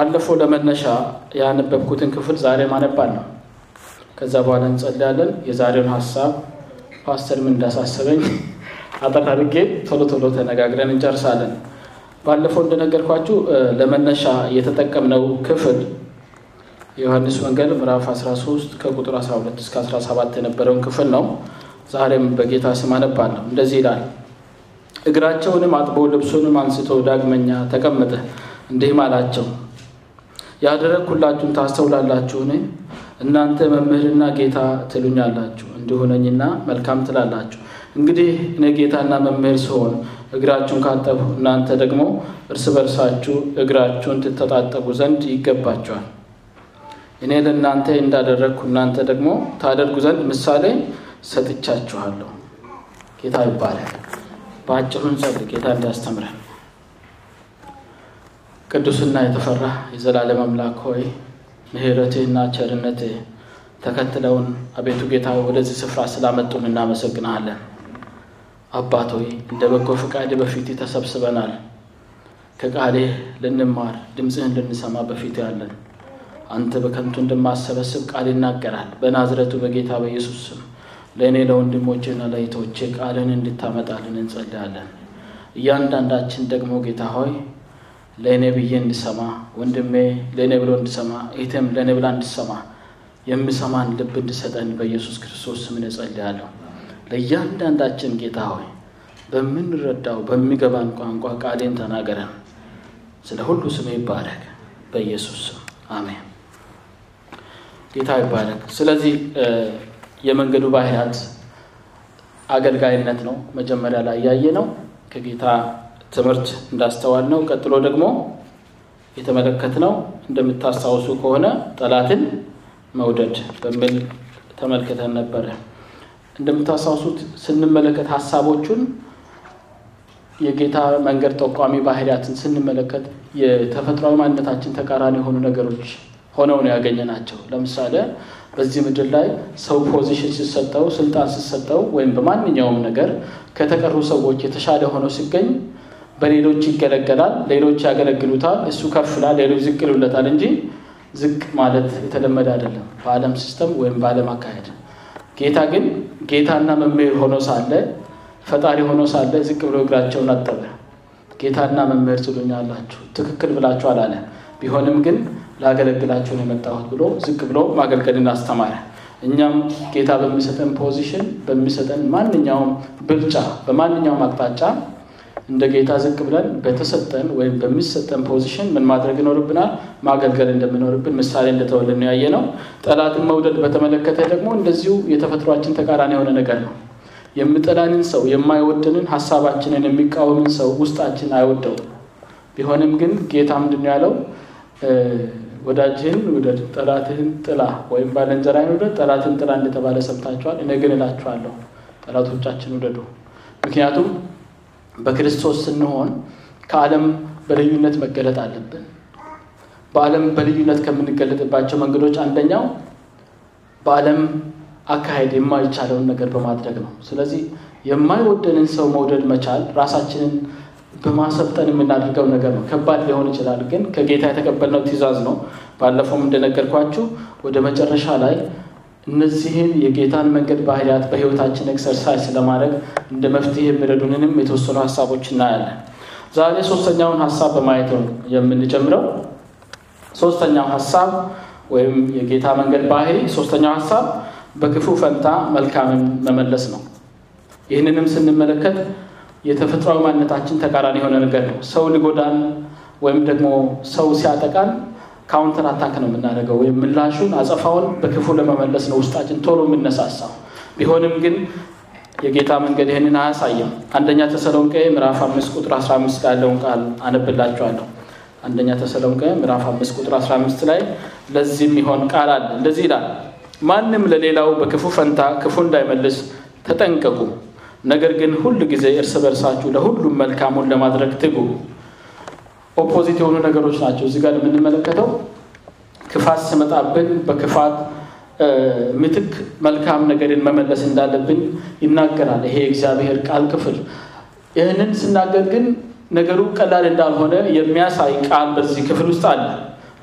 ባለፈው ለመነሻ ያነበብኩትን ክፍል ዛሬ ነው። ከዛ በኋላ እንጸልያለን። የዛሬውን ሀሳብ ፓስተር ምን እንዳሳሰበኝ አጠር ቶሎ ቶሎ ተነጋግረን እንጨርሳለን። ባለፈው እንደነገርኳችሁ ለመነሻ የተጠቀምነው ክፍል የዮሐንስ ወንጌል ምዕራፍ 13 ከቁጥር 12 እስከ 17 የነበረውን ክፍል ነው። ዛሬም በጌታ ስም አነባለሁ። እንደዚህ ይላል። እግራቸውንም አጥቦ ልብሱንም አንስቶ ዳግመኛ ተቀመጠ፣ እንዲህም አላቸው ያደረግሁላችሁን ታስተውላላችሁን? እናንተ መምህርና ጌታ ትሉኛላችሁ፣ እንዲሁ ነኝና መልካም ትላላችሁ። እንግዲህ እኔ ጌታና መምህር ስሆን እግራችሁን ካጠብሁ እናንተ ደግሞ እርስ በርሳችሁ እግራችሁን ትተጣጠቡ ዘንድ ይገባችኋል። እኔ ለእናንተ እንዳደረግኩ እናንተ ደግሞ ታደርጉ ዘንድ ምሳሌ ሰጥቻችኋለሁ። ጌታ ይባላል። በአጭሩን ጸልይ። ጌታ እንዲያስተምረን ቅዱስና የተፈራ የዘላለም አምላክ ሆይ ምሕረትህና ቸርነትህ ተከትለውን አቤቱ ጌታ ወደዚህ ስፍራ ስላመጡን እናመሰግናለን። አባት ሆይ እንደ በጎ ፈቃድ በፊት ተሰብስበናል። ከቃልህ ልንማር ድምፅህን ልንሰማ በፊት ያለን አንተ በከንቱ እንደማሰበስብ ቃል ይናገራል። በናዝረቱ በጌታ በኢየሱስ ስም ለእኔ ለወንድሞቼና ለእህቶቼ ቃልን እንድታመጣልን እንጸልያለን። እያንዳንዳችን ደግሞ ጌታ ሆይ ለእኔ ብዬ እንድሰማ ወንድሜ ለእኔ ብሎ እንድሰማ እህቴም ለእኔ ብላ እንድሰማ የምሰማን ልብ እንድሰጠን በኢየሱስ ክርስቶስ ስም እጸልያለሁ። ለእያንዳንዳችን ጌታ ሆይ በምንረዳው በሚገባን ቋንቋ ቃሌን ተናገረን። ስለ ሁሉ ስም ይባረክ በኢየሱስ አሜን። ጌታ ይባረክ። ስለዚህ የመንገዱ ባህሪያት አገልጋይነት ነው። መጀመሪያ ላይ ያየ ነው ከጌታ ትምህርት እንዳስተዋል ነው። ቀጥሎ ደግሞ የተመለከትነው እንደምታስታውሱ ከሆነ ጠላትን መውደድ በሚል ተመልክተን ነበረ። እንደምታስታውሱት ስንመለከት ሀሳቦቹን የጌታ መንገድ ጠቋሚ ባህሪያትን ስንመለከት የተፈጥሯዊ ማንነታችን ተቃራኒ የሆኑ ነገሮች ሆነው ነው ያገኘናቸው። ለምሳሌ በዚህ ምድር ላይ ሰው position ሲሰጠው፣ ስልጣን ሲሰጠው ወይም በማንኛውም ነገር ከተቀሩ ሰዎች የተሻለ ሆኖ ሲገኝ በሌሎች ይገለገላል፣ ሌሎች ያገለግሉታል፣ እሱ ከፍ ይላል፣ ሌሎች ዝቅ ይሉለታል እንጂ ዝቅ ማለት የተለመደ አይደለም በዓለም system ወይም በዓለም አካሄድ። ጌታ ግን ጌታና መምህር ሆኖ ሳለ ፈጣሪ ሆኖ ሳለ ዝቅ ብሎ እግራቸውን አጠበ። ጌታና መምህር ትሉኛላችሁ፣ ትክክል ብላችሁ አላለ። ቢሆንም ግን ላገለግላችሁ ነው የመጣሁት ብሎ ዝቅ ብሎ ማገልገልን አስተማረ። እኛም ጌታ በሚሰጠን position በሚሰጠን ማንኛውም ብልጫ በማንኛውም አቅጣጫ እንደ ጌታ ዝቅ ብለን በተሰጠን ወይም በሚሰጠን position ምን ማድረግ ይኖርብናል? ማገልገል እንደምኖርብን ምሳሌ እንደተወልን ያየነው። ጠላትን መውደድ በተመለከተ ደግሞ እንደዚሁ የተፈጥሯችን ተቃራኒ የሆነ ነገር ነው። የምጠላንን ሰው የማይወድንን ሀሳባችንን የሚቃወምን ሰው ውስጣችን አይወደውም። ቢሆንም ግን ጌታ ምንድን ነው ያለው? ወዳጅህን ውደድ፣ ጠላትህን ጥላ፣ ወይም ባልንጀራህን ውደድ፣ ጠላትህን ጥላ እንደተባለ ሰምታችኋል። እኔ ግን እላችኋለሁ ጠላቶቻችን ውደዱ። ምክንያቱም በክርስቶስ ስንሆን ከዓለም በልዩነት መገለጥ አለብን። በዓለም በልዩነት ከምንገለጥባቸው መንገዶች አንደኛው በዓለም አካሄድ የማይቻለውን ነገር በማድረግ ነው። ስለዚህ የማይወደንን ሰው መውደድ መቻል ራሳችንን በማሰልጠን የምናደርገው ነገር ነው። ከባድ ሊሆን ይችላል፣ ግን ከጌታ የተቀበልነው ትእዛዝ ነው። ባለፈውም እንደነገርኳችሁ ወደ መጨረሻ ላይ እነዚህን የጌታን መንገድ ባህሪያት በሕይወታችን exercise ለማድረግ እንደ መፍትሄ የሚረዱንንም የተወሰኑ ሀሳቦች እናያለን። ዛሬ ሶስተኛውን ሀሳብ በማየት ነው የምንጀምረው። ሶስተኛው ሀሳብ ወይም የጌታ መንገድ ባህሪ ሶስተኛው ሀሳብ በክፉ ፈንታ መልካምን መመለስ ነው። ይህንንም ስንመለከት የተፈጥሯዊ ማንነታችን ተቃራኒ የሆነ ነገር ነው። ሰው ሊጎዳን ወይም ደግሞ ሰው ሲያጠቃን counter attack ነው የምናደርገው ወይም ምላሹን አጸፋውን በክፉ ለመመለስ ነው ውስጣችን ቶሎ የምነሳሳው። ቢሆንም ግን የጌታ መንገድ ይህንን አያሳይም። አንደኛ ተሰሎንቄ ምዕራፍ አምስት ቁጥር 15 ያለውን ቃል አነብላችኋለሁ። አንደኛ ተሰሎንቄ ምዕራፍ አምስት ቁጥር 15 ላይ ለዚህ የሚሆን ቃል አለ። እንደዚህ ይላል፣ ማንም ለሌላው በክፉ ፈንታ ክፉ እንዳይመልስ ተጠንቀቁ። ነገር ግን ሁል ጊዜ እርስ በርሳችሁ ለሁሉም መልካሙን ለማድረግ ትጉ። ኦፖዚት የሆኑ ነገሮች ናቸው እዚህ ጋር የምንመለከተው። ክፋት ስመጣብን በክፋት ምትክ መልካም ነገርን መመለስ እንዳለብን ይናገራል ይሄ የእግዚአብሔር ቃል ክፍል። ይህንን ስናገር ግን ነገሩ ቀላል እንዳልሆነ የሚያሳይ ቃል በዚህ ክፍል ውስጥ አለ።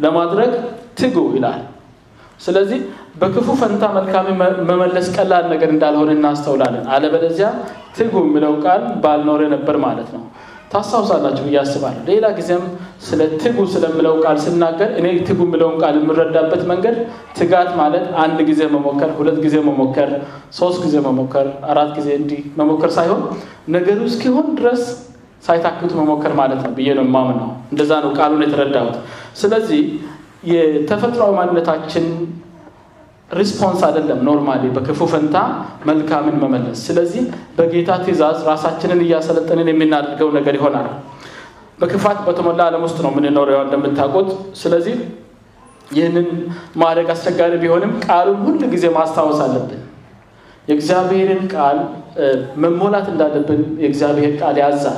ለማድረግ ትጉ ይላል። ስለዚህ በክፉ ፈንታ መልካም መመለስ ቀላል ነገር እንዳልሆነ እናስተውላለን። አለበለዚያ ትጉ የሚለው ቃል ባልኖረ ነበር ማለት ነው። ታስታውሳላችሁ ብዬ አስባለሁ። ሌላ ጊዜም ስለ ትጉ ስለምለው ቃል ስናገር እኔ ትጉ የሚለውን ቃል የምረዳበት መንገድ ትጋት ማለት አንድ ጊዜ መሞከር፣ ሁለት ጊዜ መሞከር፣ ሶስት ጊዜ መሞከር፣ አራት ጊዜ እንዲህ መሞከር ሳይሆን ነገሩ እስኪሆን ድረስ ሳይታክቱ መሞከር ማለት ነው ብዬ ነው የማምነው። እንደዛ ነው ቃሉን የተረዳሁት። ስለዚህ የተፈጥሯዊ ማንነታችን response አይደለም normally በክፉ ፈንታ መልካምን መመለስ። ስለዚህ በጌታ ትእዛዝ ራሳችንን እያሰለጠንን የምናደርገው ነገር ይሆናል። በክፋት በተሞላ ዓለም ውስጥ ነው የምንኖረው እንደምታውቁት። ስለዚህ ይህንን ማድረግ አስቸጋሪ ቢሆንም ቃሉን ሁል ጊዜ ማስታወስ አለብን። የእግዚአብሔርን ቃል መሞላት እንዳለብን የእግዚአብሔር ቃል ያዛል።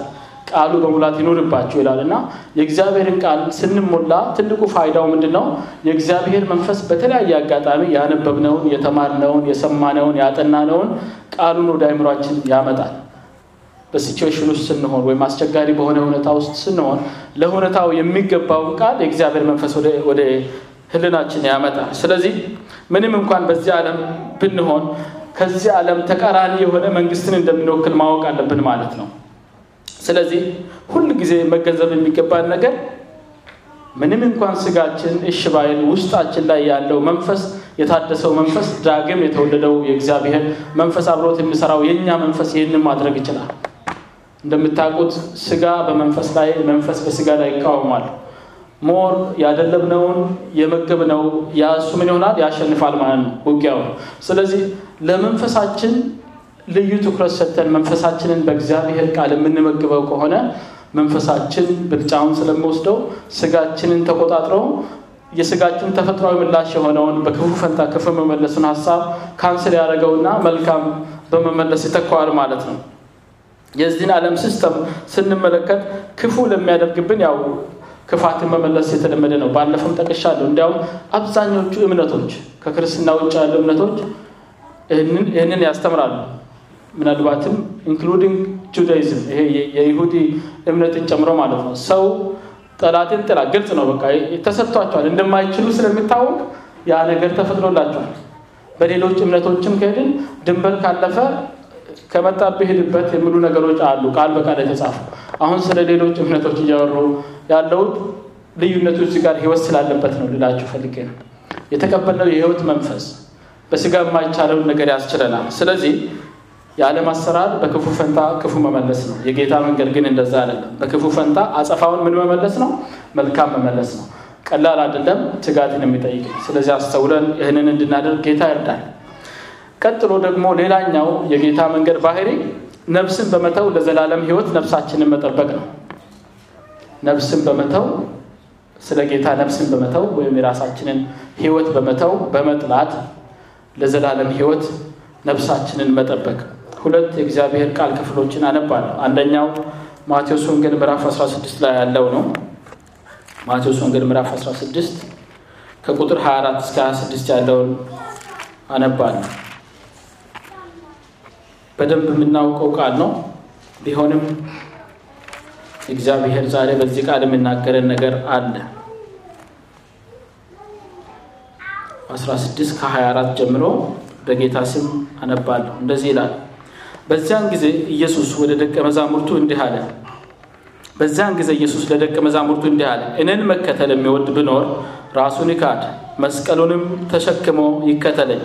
ቃሉ በሙላት ይኖርባቸው ይላል እና የእግዚአብሔርን ቃል ስንሞላ ትልቁ ፋይዳው ምንድን ነው? የእግዚአብሔር መንፈስ በተለያየ አጋጣሚ ያነበብነውን፣ የተማርነውን፣ የሰማነውን፣ ያጠናነውን ቃሉን ወደ አይምሯችን ያመጣል። በሲቹዌሽን ውስጥ ስንሆን ወይም አስቸጋሪ በሆነ ሁኔታ ውስጥ ስንሆን ለሁኔታው የሚገባውን ቃል የእግዚአብሔር መንፈስ ወደ ሕሊናችን ያመጣል። ስለዚህ ምንም እንኳን በዚህ ዓለም ብንሆን ከዚህ ዓለም ተቃራኒ የሆነ መንግስትን እንደምንወክል ማወቅ አለብን ማለት ነው። ስለዚህ ሁል ጊዜ መገንዘብ የሚገባን ነገር ምንም እንኳን ስጋችን እሽ ባይል ውስጣችን ላይ ያለው መንፈስ የታደሰው መንፈስ ዳግም የተወለደው የእግዚአብሔር መንፈስ አብሮት የሚሰራው የእኛ መንፈስ ይህንን ማድረግ ይችላል። እንደምታውቁት ስጋ በመንፈስ ላይ መንፈስ በስጋ ላይ ይቃወማል። more ያደለብነውን የመገብነው ያ እሱ ምን ይሆናል ያሸንፋል ማለት ነው ውጊያው። ስለዚህ ለመንፈሳችን ልዩ ትኩረት ሰጥተን መንፈሳችንን በእግዚአብሔር ቃል የምንመግበው ከሆነ መንፈሳችን ብልጫውን ስለሚወስደው ስጋችንን ተቆጣጥረው የስጋችን ተፈጥሯዊ ምላሽ የሆነውን በክፉ ፈንታ ክፉ መመለሱን ሀሳብ cancel ያደረገውና መልካም በመመለስ ይተካዋል ማለት ነው። የዚህን ዓለም system ስንመለከት ክፉ ለሚያደርግብን ያው ክፋትን መመለስ የተለመደ ነው። ባለፈም ጠቅሻለሁ። እንዲያውም አብዛኞቹ እምነቶች ከክርስትና ውጭ ያሉ እምነቶች ይህንን ያስተምራሉ። ምናልባትም including Judaism ይሄ የይሁዲ እምነትን ጨምሮ ማለት ነው። ሰው ጠላትን ጥላ ግልጽ ነው። በቃ ተሰጥቷቸዋል። እንደማይችሉ ስለሚታወቅ ያ ነገር ተፈጥሮላቸዋል። በሌሎች እምነቶችም ከሄድን ድንበር ካለፈ ከመጣብህ ሂድበት የሚሉ ነገሮች አሉ፣ ቃል በቃል የተጻፉ። አሁን ስለ ሌሎች እምነቶች እያወሩ ያለውት ልዩነቱ እዚህ ጋር ህይወት ስላለበት ነው ልላችሁ ፈልጌ ነው። የተቀበልነው የህይወት መንፈስ በስጋ የማይቻለውን ነገር ያስችለናል። ስለዚህ የዓለም አሰራር በክፉ ፈንታ ክፉ መመለስ ነው። የጌታ መንገድ ግን እንደዛ አይደለም። በክፉ ፈንታ አጸፋውን ምን መመለስ ነው? መልካም መመለስ ነው። ቀላል አይደለም፣ ትጋትን የሚጠይቅ ስለዚህ አስተውለን ይህንን እንድናደርግ ጌታ ይርዳል። ቀጥሎ ደግሞ ሌላኛው የጌታ መንገድ ባህሪ ነፍስን በመተው ለዘላለም ህይወት ነፍሳችንን መጠበቅ ነው። ነፍስን በመተው ስለ ጌታ ነፍስን በመተው ወይም የራሳችንን ህይወት በመተው በመጥላት ለዘላለም ህይወት ነፍሳችንን መጠበቅ ሁለት የእግዚአብሔር ቃል ክፍሎችን አነባለሁ። አንደኛው ማቴዎስ ወንጌል ምዕራፍ 16 ላይ ያለው ነው። ማቴዎስ ወንጌል ምዕራፍ 16 ከቁጥር 24 እስከ 26 ያለውን አነባለሁ። በደንብ የምናውቀው ቃል ነው። ቢሆንም እግዚአብሔር ዛሬ በዚህ ቃል የሚናገረን ነገር አለ። 16 ከ24 ጀምሮ በጌታ ስም አነባለሁ። እንደዚህ ይላል። በዚያን ጊዜ ኢየሱስ ወደ ደቀ መዛሙርቱ እንዲህ አለ። በዚያን ጊዜ ኢየሱስ ለደቀ መዛሙርቱ እንዲህ አለ፣ እኔን መከተል የሚወድ ቢኖር ራሱን ይካድ፣ መስቀሉንም ተሸክሞ ይከተለኝ።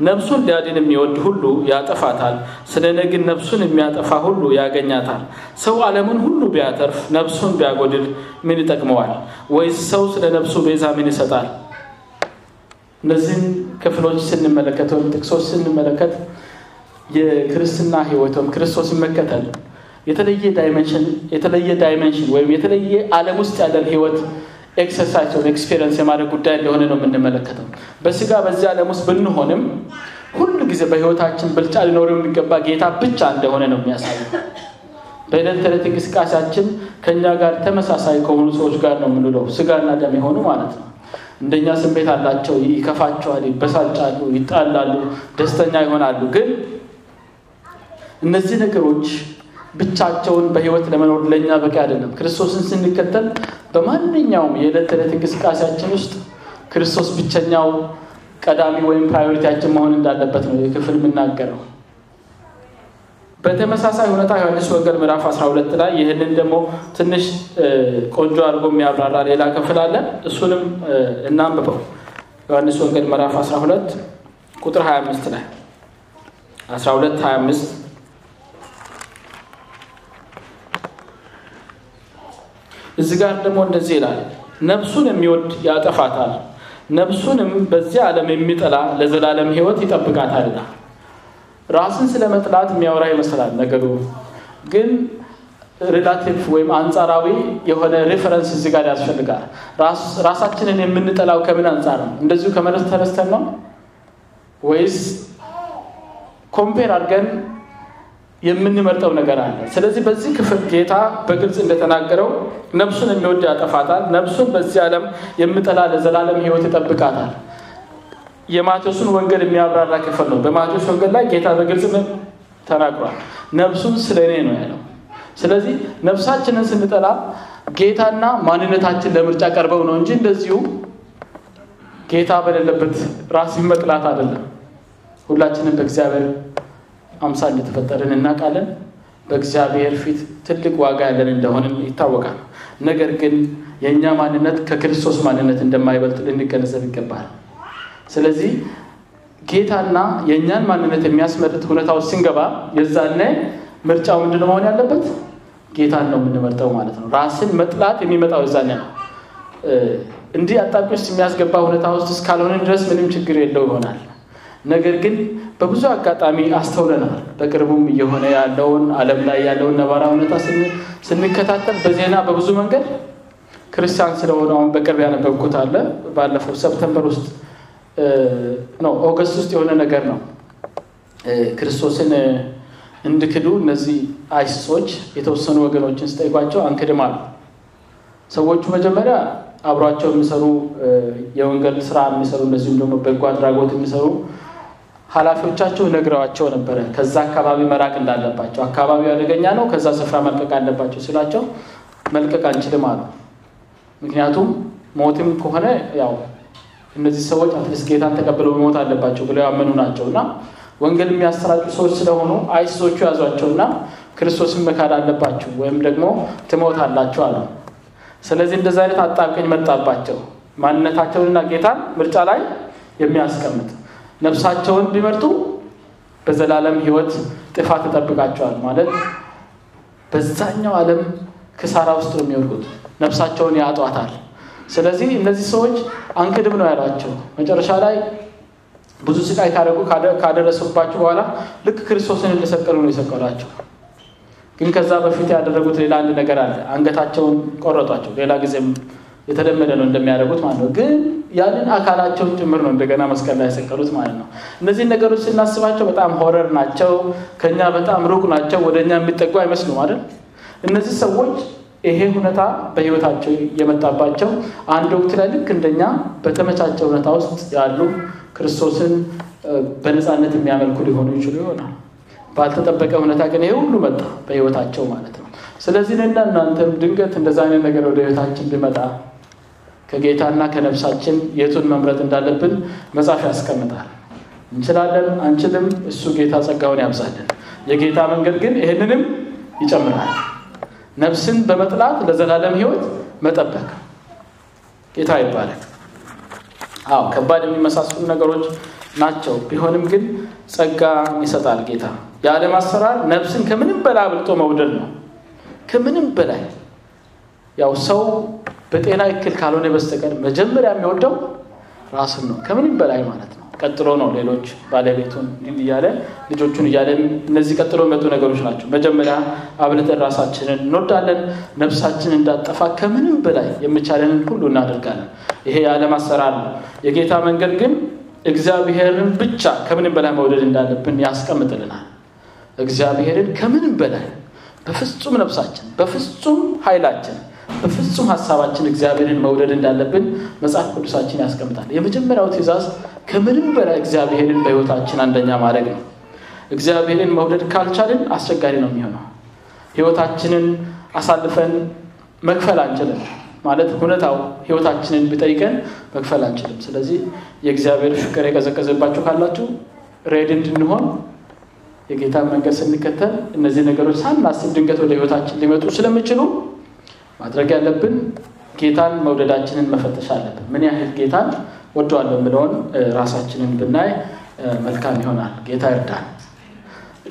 ነፍሱን ሊያድን የሚወድ ሁሉ ያጠፋታል፣ ስለ እኔ ግን ነፍሱን የሚያጠፋ ሁሉ ያገኛታል። ሰው ዓለሙን ሁሉ ቢያተርፍ ነፍሱን ቢያጎድል ምን ይጠቅመዋል? ወይስ ሰው ስለ ነፍሱ ቤዛ ምን ይሰጣል? እነዚህን ክፍሎች ስንመለከት ወይም ጥቅሶች ስንመለከት የክርስትና ሕይወት ወይም ክርስቶስን መከተል የተለየ dimension የተለየ dimension ወይም የተለየ ዓለም ውስጥ ያለን ሕይወት exercise ወይም experience የማድረግ ጉዳይ እንደሆነ ነው የምንመለከተው። በስጋ በዚህ ዓለም ውስጥ ብንሆንም ሁሉ ጊዜ በሕይወታችን ብልጫ ሊኖረው የሚገባ ጌታ ብቻ እንደሆነ ነው የሚያሳየው። በዕለት ተዕለት እንቅስቃሴያችን ከእኛ ጋር ተመሳሳይ ከሆኑ ሰዎች ጋር ነው የምንውለው፣ ስጋና ደም የሆኑ ማለት ነው። እንደኛ ስሜት አላቸው፣ ይከፋቸዋል፣ ይበሳጫሉ፣ ይጣላሉ፣ ደስተኛ ይሆናሉ። ግን እነዚህ ነገሮች ብቻቸውን በህይወት ለመኖር ለእኛ በቂ አይደለም። ክርስቶስን ስንከተል በማንኛውም የዕለት ተዕለት እንቅስቃሴያችን ውስጥ ክርስቶስ ብቸኛው ቀዳሚ ወይም ፕራዮሪቲያችን መሆን እንዳለበት ነው የክፍል የምናገረው። በተመሳሳይ ሁኔታ ዮሐንስ ወንጌል ምዕራፍ 12 ላይ ይህንን ደግሞ ትንሽ ቆንጆ አድርጎ የሚያብራራ ሌላ ክፍል አለ። እሱንም እናንብበው። ዮሐንስ ወንጌል ምዕራፍ 12 ቁጥር 25 ላይ 12 25 እዚህ ጋር ደግሞ እንደዚህ ይላል፣ ነፍሱን የሚወድ ያጠፋታል፣ ነፍሱንም በዚህ ዓለም የሚጠላ ለዘላለም ሕይወት ይጠብቃታልና። ራስን ስለ መጥላት የሚያወራ ይመስላል ነገሩ፣ ግን relative ወይም አንጻራዊ የሆነ reference እዚህ ጋር ያስፈልጋል። ራሳችንን የምንጠላው ከምን አንጻር ነው? እንደዚሁ ከመሬት ተነስተን ነው ወይስ compare አድርገን የምንመርጠው ነገር አለ? ስለዚህ በዚህ ክፍል ጌታ በግልጽ እንደተናገረው ነፍሱን የሚወድ ያጠፋታል፣ ነፍሱን በዚህ ዓለም የምጠላ ለዘላለም ሕይወት ይጠብቃታል። የማቴዎስን ወንጌል የሚያብራራ ክፍል ነው። በማቴዎስ ወንጌል ላይ ጌታ በግልጽ ተናግሯል። ነፍሱን ስለ እኔ ነው ያለው። ስለዚህ ነፍሳችንን ስንጠላ ጌታና ማንነታችን ለምርጫ ቀርበው ነው እንጂ እንደዚሁ ጌታ በሌለበት ራስን መጥላት አይደለም። ሁላችንም በእግዚአብሔር አምሳል እንደተፈጠርን እናውቃለን። በእግዚአብሔር ፊት ትልቅ ዋጋ ያለን እንደሆንን ይታወቃል። ነገር ግን የእኛ ማንነት ከክርስቶስ ማንነት እንደማይበልጥ ልንገነዘብ ይገባል። ስለዚህ ጌታና የእኛን ማንነት የሚያስመርጥ ሁኔታ ውስጥ ስንገባ የዛኔ ምርጫው ምንድን መሆን ያለበት? ጌታን ነው የምንመርጠው ማለት ነው። ራስን መጥላት የሚመጣው የዛኔ ነው። እንዲህ አጣብቂኝ ውስጥ የሚያስገባ ሁኔታ ውስጥ እስካልሆነ ድረስ ምንም ችግር የለው ይሆናል። ነገር ግን በብዙ አጋጣሚ አስተውለናል። በቅርቡም እየሆነ ያለውን ዓለም ላይ ያለውን ነባራዊ ሁኔታ ስንከታተል በዜና በብዙ መንገድ ክርስቲያን ስለሆነ አሁን በቅርብ ያነበብኩት አለ ባለፈው September ውስጥ ነው August ውስጥ የሆነ ነገር ነው። ክርስቶስን እንድክዱ እነዚህ አይሲሶች የተወሰኑ ወገኖችን ሲጠይቋቸው አንክድም አሉ። ሰዎቹ መጀመሪያ አብሯቸው የሚሰሩ የወንጌል ስራ የሚሰሩ እንደዚሁም ደግሞ በጎ አድራጎት የሚሰሩ ኃላፊዎቻቸው ነግረዋቸው ነበረ ከዛ አካባቢ መራቅ እንዳለባቸው፣ አካባቢው አደገኛ ነው፣ ከዛ ስፍራ መልቀቅ አለባቸው ሲላቸው መልቀቅ አንችልም አሉ። ምክንያቱም ሞትም ከሆነ ያው እነዚህ ሰዎች at least ጌታን ተቀብለው መሞት አለባቸው ብለው ያመኑ ናቸው እና ወንጌል የሚያሰራጩ ሰዎች ስለሆኑ ISIS ኦቹ ያዟቸውና ክርስቶስን መካድ አለባችሁ ወይም ደግሞ አላቸው አሉ። ስለዚህ እንደዚህ አይነት አጣብቂኝ መጣባቸው። ማንነታቸውንና ጌታን ምርጫ ላይ የሚያስቀምጥ ነፍሳቸውን ቢመርጡ በዘላለም ሕይወት ጥፋት ተጠብቃቸዋል ማለት በዛኛው ዓለም ክሳራ ውስጥ ነው የሚወድቁት። ነፍሳቸውን ያጧታል። ስለዚህ እነዚህ ሰዎች አንክድም ነው ያሏቸው። መጨረሻ ላይ ብዙ ስቃይ ካደረጉ ካደረሱባቸው በኋላ ልክ ክርስቶስን እንደሰቀሉ ነው የሰቀሏቸው። ግን ከዛ በፊት ያደረጉት ሌላ አንድ ነገር አለ። አንገታቸውን ቆረጧቸው። ሌላ ጊዜም የተለመደ ነው እንደሚያደርጉት ማለት ነው። ግን ያንን አካላቸውን ጭምር ነው እንደገና መስቀል ላይ የሰቀሉት ማለት ነው። እነዚህን ነገሮች ስናስባቸው በጣም ሆረር ናቸው፣ ከኛ በጣም ሩቅ ናቸው፣ ወደ እኛ የሚጠጉ አይመስሉም አይደል? እነዚህ ሰዎች ይሄ ሁኔታ በህይወታቸው የመጣባቸው አንድ ወቅት ላይ ልክ እንደኛ በተመቻቸ ሁኔታ ውስጥ ያሉ ክርስቶስን በነፃነት የሚያመልኩ ሊሆኑ ይችሉ ይሆናል። ባልተጠበቀ ሁኔታ ግን ይሄ ሁሉ መጣ በህይወታቸው ማለት ነው። ስለዚህ እናንተም ድንገት እንደዛ አይነት ነገር ወደ ህይወታችን ቢመጣ ከጌታና ከነፍሳችን የቱን መምረጥ እንዳለብን መጽሐፍ ያስቀምጣል። እንችላለን አንችልም፣ እሱ ጌታ ጸጋውን ያብዛልን። የጌታ መንገድ ግን ይህንንም ይጨምራል። ነፍስን በመጥላት ለዘላለም ህይወት መጠበቅ ጌታ ይባላል። አዎ ከባድ የሚመሳሰሉ ነገሮች ናቸው። ቢሆንም ግን ጸጋ ይሰጣል ጌታ። የዓለም አሰራር ነፍስን ከምንም በላይ አብልጦ መውደድ ነው። ከምንም በላይ ያው ሰው በጤና እክል ካልሆነ በስተቀር መጀመሪያ የሚወደው ራሱን ነው፣ ከምንም በላይ ማለት ነው። ቀጥሎ ነው ሌሎች ባለቤቱን እያለ ልጆቹን እያለ እነዚህ ቀጥሎ የመጡ ነገሮች ናቸው። መጀመሪያ አብልጠን ራሳችንን እንወዳለን። ነፍሳችን እንዳጠፋ ከምንም በላይ የሚቻለንን ሁሉ እናደርጋለን። ይሄ የዓለም አሰራር ነው። የጌታ መንገድ ግን እግዚአብሔርን ብቻ ከምንም በላይ መውደድ እንዳለብን ያስቀምጥልናል። እግዚአብሔርን ከምንም በላይ በፍጹም ነፍሳችን፣ በፍጹም ኃይላችን፣ በፍጹም ሀሳባችን እግዚአብሔርን መውደድ እንዳለብን መጽሐፍ ቅዱሳችን ያስቀምጣል። የመጀመሪያው ትእዛዝ ከምንም በላይ እግዚአብሔርን በሕይወታችን አንደኛ ማድረግ ነው። እግዚአብሔርን መውደድ ካልቻልን አስቸጋሪ ነው የሚሆነው። ህይወታችንን አሳልፈን መክፈል አንችልም። ማለት ሁኔታው ህይወታችንን ቢጠይቀን መክፈል አንችልም። ስለዚህ የእግዚአብሔር ፍቅር የቀዘቀዘባችሁ ካላችሁ ሬድ እንድንሆን የጌታን መንገድ ስንከተል እነዚህ ነገሮች ሳናስብ ድንገት ወደ ህይወታችን ሊመጡ ስለሚችሉ ማድረግ ያለብን ጌታን መውደዳችንን መፈተሽ አለብን። ምን ያህል ጌታን ወደዋለሁ የምለውን ራሳችንን ብናይ መልካም ይሆናል። ጌታ ይርዳን።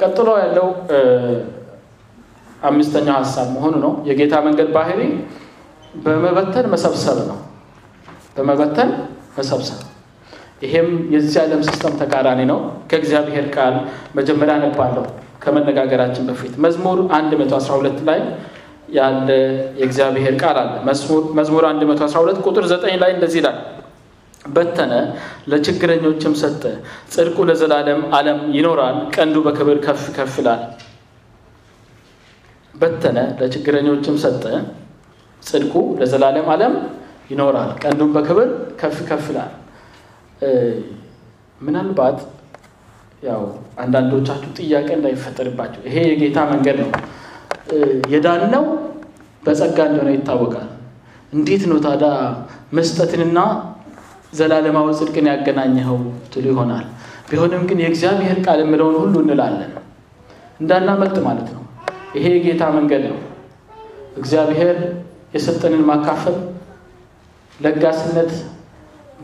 ቀጥሎ ያለው አምስተኛው ሀሳብ መሆኑ ነው። የጌታ መንገድ ባህሪ በመበተን መሰብሰብ ነው። በመበተን መሰብሰብ ይሄም የዚህ ዓለም system ተቃራኒ ነው። ከእግዚአብሔር ቃል መጀመሪያ አነባለሁ ከመነጋገራችን በፊት መዝሙር 112 ላይ ያለ የእግዚአብሔር ቃል አለ። መዝሙር 112 ቁጥር 9 ላይ እንደዚህ ይላል፣ በተነ ለችግረኞችም ሰጠ፣ ጽድቁ ለዘላለም ዓለም ይኖራል፣ ቀንዱ በክብር ከፍ ከፍ ይላል። በተነ ለችግረኞችም ሰጠ፣ ጽድቁ ለዘላለም ዓለም ይኖራል፣ ቀንዱም በክብር ከፍ ከፍ ይላል። ምናልባት ያው አንዳንዶቻችሁ ጥያቄ እንዳይፈጠርባቸው ይሄ የጌታ መንገድ ነው የዳነው በጸጋ እንደሆነ ይታወቃል። እንዴት ነው ታዲያ መስጠትንና ዘላለማዊ ጽድቅን ያገናኘኸው ትሉ ይሆናል። ቢሆንም ግን የእግዚአብሔር ቃል የምለውን ሁሉ እንላለን እንዳናመልጥ ማለት ነው። ይሄ የጌታ መንገድ ነው። እግዚአብሔር የሰጠንን ማካፈል ለጋስነት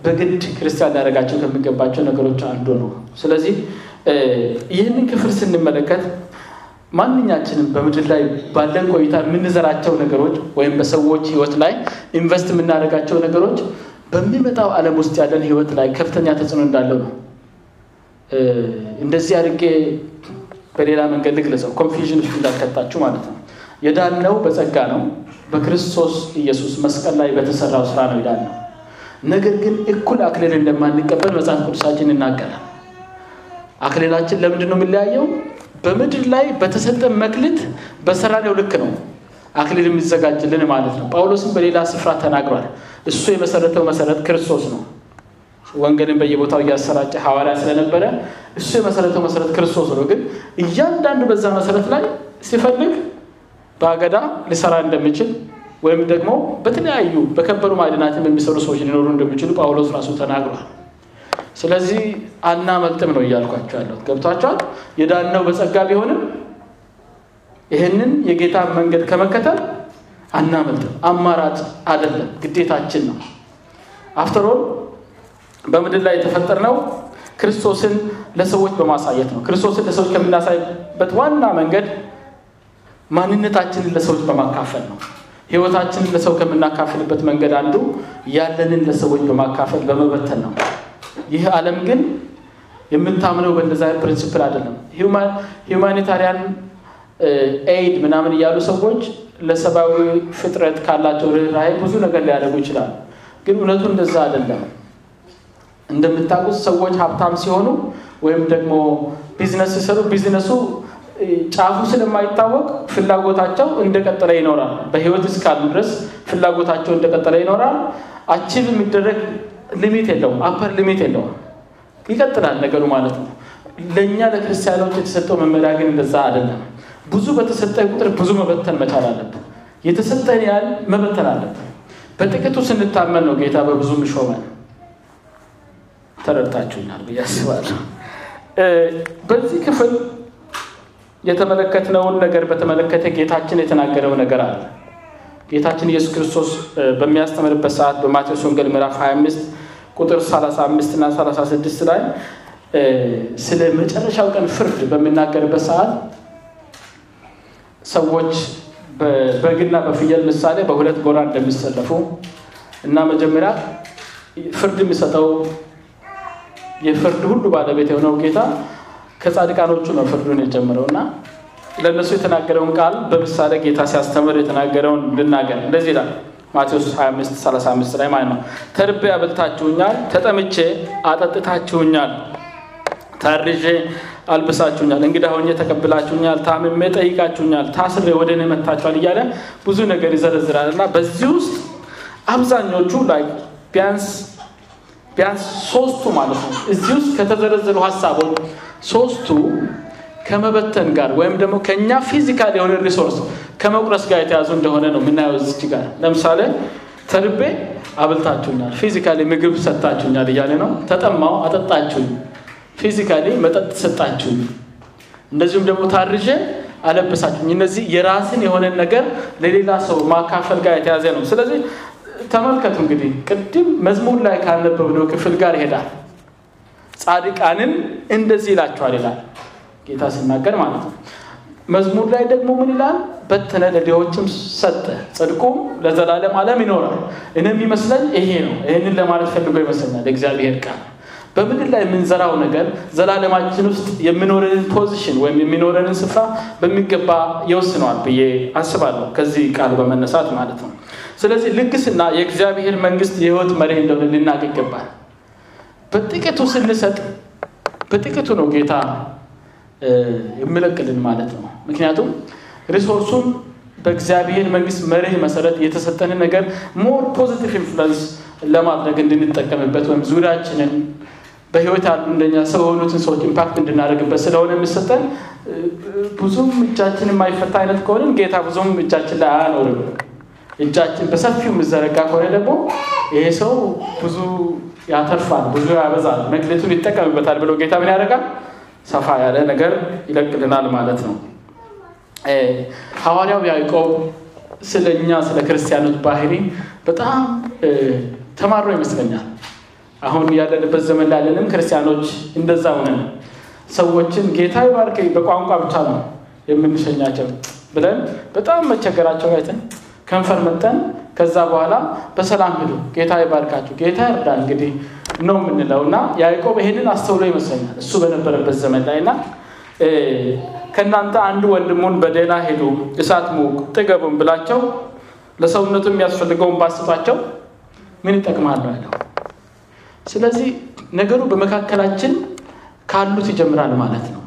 በግድ ክርስቲያን ሊያደርጋቸው ከሚገባቸው ነገሮች አንዱ ነው። ስለዚህ ይህንን ክፍል ስንመለከት ማንኛችንም በምድር ላይ ባለን ቆይታ የምንዘራቸው ነገሮች ወይም በሰዎች ሕይወት ላይ ኢንቨስት የምናደርጋቸው ነገሮች በሚመጣው ዓለም ውስጥ ያለን ሕይወት ላይ ከፍተኛ ተጽዕኖ እንዳለው ነው። እንደዚህ አድርጌ በሌላ መንገድ ልግለጸው፣ ኮንፊዥን ውስጥ እንዳልከታችሁ ማለት ነው። የዳነው በጸጋ ነው። በክርስቶስ ኢየሱስ መስቀል ላይ በተሰራው ስራ ነው የዳነው። ነገር ግን እኩል አክሊል እንደማንቀበል መጽሐፍ ቅዱሳችን ይናገራል። አክሊላችን ለምንድን ነው የሚለያየው? በምድር ላይ በተሰጠ መክሊት በሰራነው ልክ ነው አክሊል የሚዘጋጅልን ማለት ነው። ጳውሎስም በሌላ ስፍራ ተናግሯል። እሱ የመሰረተው መሰረት ክርስቶስ ነው። ወንጌልን በየቦታው እያሰራጨ ሐዋርያ ስለነበረ እሱ የመሰረተው መሰረት ክርስቶስ ነው። ግን እያንዳንዱ በዛ መሰረት ላይ ሲፈልግ በአገዳ ሊሰራ እንደሚችል ወይም ደግሞ በተለያዩ በከበሩ ማዕድናትም የሚሰሩ ሰዎች ሊኖሩ እንደሚችሉ ጳውሎስ ራሱ ተናግሯል። ስለዚህ አናመልጥም ነው እያልኳቸው ያለሁት። ገብቷቸዋል። የዳነው በጸጋ ቢሆንም ይህንን የጌታ መንገድ ከመከተል አናመልጥም። አማራጭ አይደለም፣ ግዴታችን ነው። after all በምድር ላይ የተፈጠርነው ክርስቶስን ለሰዎች በማሳየት ነው። ክርስቶስን ለሰዎች ከምናሳይበት ዋና መንገድ ማንነታችንን ለሰዎች በማካፈል ነው። ህይወታችንን ለሰው ከምናካፍልበት መንገድ አንዱ ያለንን ለሰዎች በማካፈል በመበተን ነው። ይህ ዓለም ግን የምታምነው በእንደዛ principle አይደለም። humanitarian aid ምናምን እያሉ ሰዎች ለሰብአዊ ፍጥረት ካላቸው ርኅራኄ ብዙ ነገር ሊያደርጉ ይችላሉ። ግን እውነቱ እንደዛ አይደለም። እንደምታውቁት ሰዎች ሀብታም ሲሆኑ ወይም ደግሞ ቢዝነስ ሲሰሩ ቢዝነሱ ጫፉ ስለማይታወቅ ፍላጎታቸው እንደቀጠለ ይኖራል። በህይወት እስካሉ ድረስ ፍላጎታቸው እንደቀጠለ ይኖራል። achieve የሚደረግ limit የለውም፣ upper limit የለውም። ይቀጥላል ነገሩ ማለት ነው። ለእኛ ለክርስቲያኖች የተሰጠው መመሪያ ግን እንደዛ አይደለም። ብዙ በተሰጠ ቁጥር ብዙ መበተን መቻል አለብን። የተሰጠን ያህል መበተን አለብን። በጥቂቱ ስንታመን ነው ጌታ በብዙ የሚሾመን። ተረድታችሁኛል ብዬ በዚህ ክፍል የተመለከትነውን ነገር በተመለከተ ጌታችን የተናገረው ነገር አለ። ጌታችን ኢየሱስ ክርስቶስ በሚያስተምርበት ሰዓት በማቴዎስ ወንጌል ምዕራፍ 25 ቁጥር 35 እና 36 ላይ ስለ መጨረሻው ቀን ፍርድ በሚናገርበት ሰዓት ሰዎች በበግና በፍየል ምሳሌ በሁለት ጎራ እንደሚሰለፉ እና መጀመሪያ ፍርድ የሚሰጠው የፍርድ ሁሉ ባለቤት የሆነው ጌታ ከጻድቃኖቹ ነው ፍርዱን የጀመረው እና ለእነሱ የተናገረውን ቃል በምሳሌ ጌታ ሲያስተምር የተናገረውን ልናገር። እንደዚህ ይላል ማቴዎስ 25 35 ላይ ማለት ነው። ተርቤ አብልታችሁኛል፣ ተጠምቼ አጠጥታችሁኛል፣ ታርዤ አልብሳችሁኛል፣ እንግዳ ሆኜ ተቀብላችሁኛል፣ ታምሜ ጠይቃችሁኛል፣ ታስሬ ወደ እኔ መጥታችኋል እያለ ብዙ ነገር ይዘረዝራል እና በዚህ ውስጥ አብዛኞቹ ላይ ቢያንስ ቢያንስ ሶስቱ ማለት ነው እዚህ ውስጥ ከተዘረዘሩ ሀሳቦች ሶስቱ ከመበተን ጋር ወይም ደግሞ ከእኛ physical የሆነ resource ከመቁረስ ጋር የተያዙ እንደሆነ ነው የምናየው እዚች ጋር። ለምሳሌ ተርቤ አብልታችሁኛል physically ምግብ ሰጣችሁኛል እያለ ነው። ተጠማው አጠጣችሁኝ physically መጠጥ ሰጣችሁኝ። እንደዚሁም ደግሞ ታርዤ አለበሳችሁኝ። እነዚህ የራስን የሆነን ነገር ለሌላ ሰው ማካፈል ጋር የተያዘ ነው። ስለዚህ ተመልከቱ እንግዲህ ቅድም መዝሙር ላይ ካነበብነው ክፍል ጋር ይሄዳል። ጻድቃንን እንደዚህ ይላቸዋል ይላል ጌታ ሲናገር ማለት ነው። መዝሙር ላይ ደግሞ ምን ይላል? በተነ ለድሆችም ሰጠ ጽድቁም ለዘላለም ዓለም ይኖራል። እኔ የሚመስለኝ ይሄ ነው። ይህንን ለማለት ፈልጎ ይመስለኛል እግዚአብሔር ቃል። በምድር ላይ የምንዘራው ነገር ዘላለማችን ውስጥ የሚኖረንን ፖዚሽን ወይም የሚኖረንን ስፍራ በሚገባ ይወስነዋል ብዬ አስባለሁ ከዚህ ቃል በመነሳት ማለት ነው። ስለዚህ ልግስና የእግዚአብሔር መንግስት የህይወት መሪ እንደሆነ ልናቅ ይገባል። በጥቂቱ ስንሰጥ በጥቂቱ ነው ጌታ የሚለቅልን ማለት ነው። ምክንያቱም resource ኡን በእግዚአብሔር መንግስት መርህ መሰረት የተሰጠንን ነገር more positive influence ለማድረግ እንድንጠቀምበት ወይም ዙሪያችንን በህይወት ያሉ እንደኛ ሰው የሆኑትን ሰዎች impact እንድናደርግበት ስለሆነ የሚሰጠን ብዙም እጃችን የማይፈታ አይነት ከሆንን ጌታ ብዙም እጃችን ላይ አያኖርም። እጃችን በሰፊው የምዘረጋ ከሆነ ደግሞ ይሄ ሰው ብዙ ያተርፋል ብዙ ያበዛል መግለቱን ይጠቀምበታል ብሎ ጌታ ምን ያደርጋል ሰፋ ያለ ነገር ይለቅልናል ማለት ነው። ሐዋርያው ያዕቆብ ስለ እኛ ስለ ክርስቲያኖች ባህሪ በጣም ተማሮ ይመስለኛል። አሁን ያለንበት ዘመን ላለንም ክርስቲያኖች እንደዛ ሆነን ሰዎችን ጌታ ይባርክ በቋንቋ ብቻ ነው የምንሸኛቸው ብለን በጣም መቸገራቸው አይተን ከንፈር መጠን ከዛ በኋላ በሰላም ሂዱ ጌታ ይባርካችሁ ጌታ ይርዳ እንግዲህ ነው የምንለው እና ያዕቆብ ይሄንን አስተውሎ ይመስለኛል እሱ በነበረበት ዘመን ላይ እና ከእናንተ አንድ ወንድሙን በደህና ሄዱ እሳት ሙቅ ጥገቡን ብላቸው ለሰውነቱ የሚያስፈልገውን ባስጧቸው ምን ይጠቅማሉ ያለው ስለዚህ ነገሩ በመካከላችን ካሉት ይጀምራል ማለት ነው።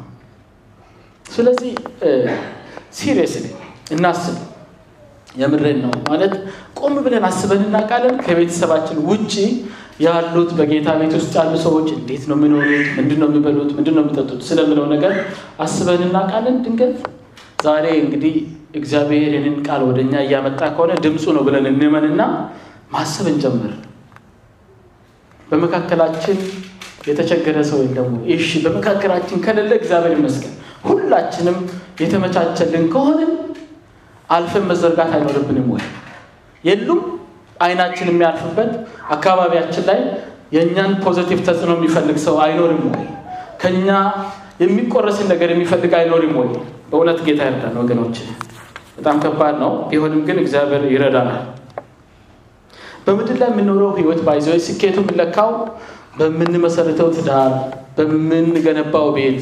ስለዚህ seriously እናስብ የምሬን ነው። ማለት ቆም ብለን አስበን እናውቃለን። ከቤተሰባችን ውጭ ያሉት በጌታ ቤት ውስጥ ያሉ ሰዎች እንዴት ነው የሚኖሩት? ምንድን ነው የሚበሉት? ምንድን ነው የሚጠጡት? ስለምለው ነገር አስበን እናውቃለን። ድንገት ዛሬ እንግዲህ እግዚአብሔር ይህንን ቃል ወደ እኛ እያመጣ ከሆነ ድምፁ ነው ብለን እንመንና ማሰብ እንጀምር። በመካከላችን የተቸገረ ሰው ወይም ደግሞ እሺ በመካከላችን ከሌለ እግዚአብሔር ይመስገን። ሁላችንም የተመቻቸልን ከሆንን አልፈን መዘርጋት አይኖርብንም ወይ? የሉም። አይናችን የሚያልፍበት አካባቢያችን ላይ የእኛን positive ተጽዕኖ የሚፈልግ ሰው አይኖርም ወይ? ከኛ የሚቆረስን ነገር የሚፈልግ አይኖርም ወይ? በእውነት ጌታ ይርዳን ወገኖች። በጣም ከባድ ነው። ቢሆንም ግን እግዚአብሔር ይረዳናል። በምድር ላይ የምንኖረው ህይወት by the way ስኬቱ የምንለካው በምንመሰረተው ትዳር በምንገነባው ቤት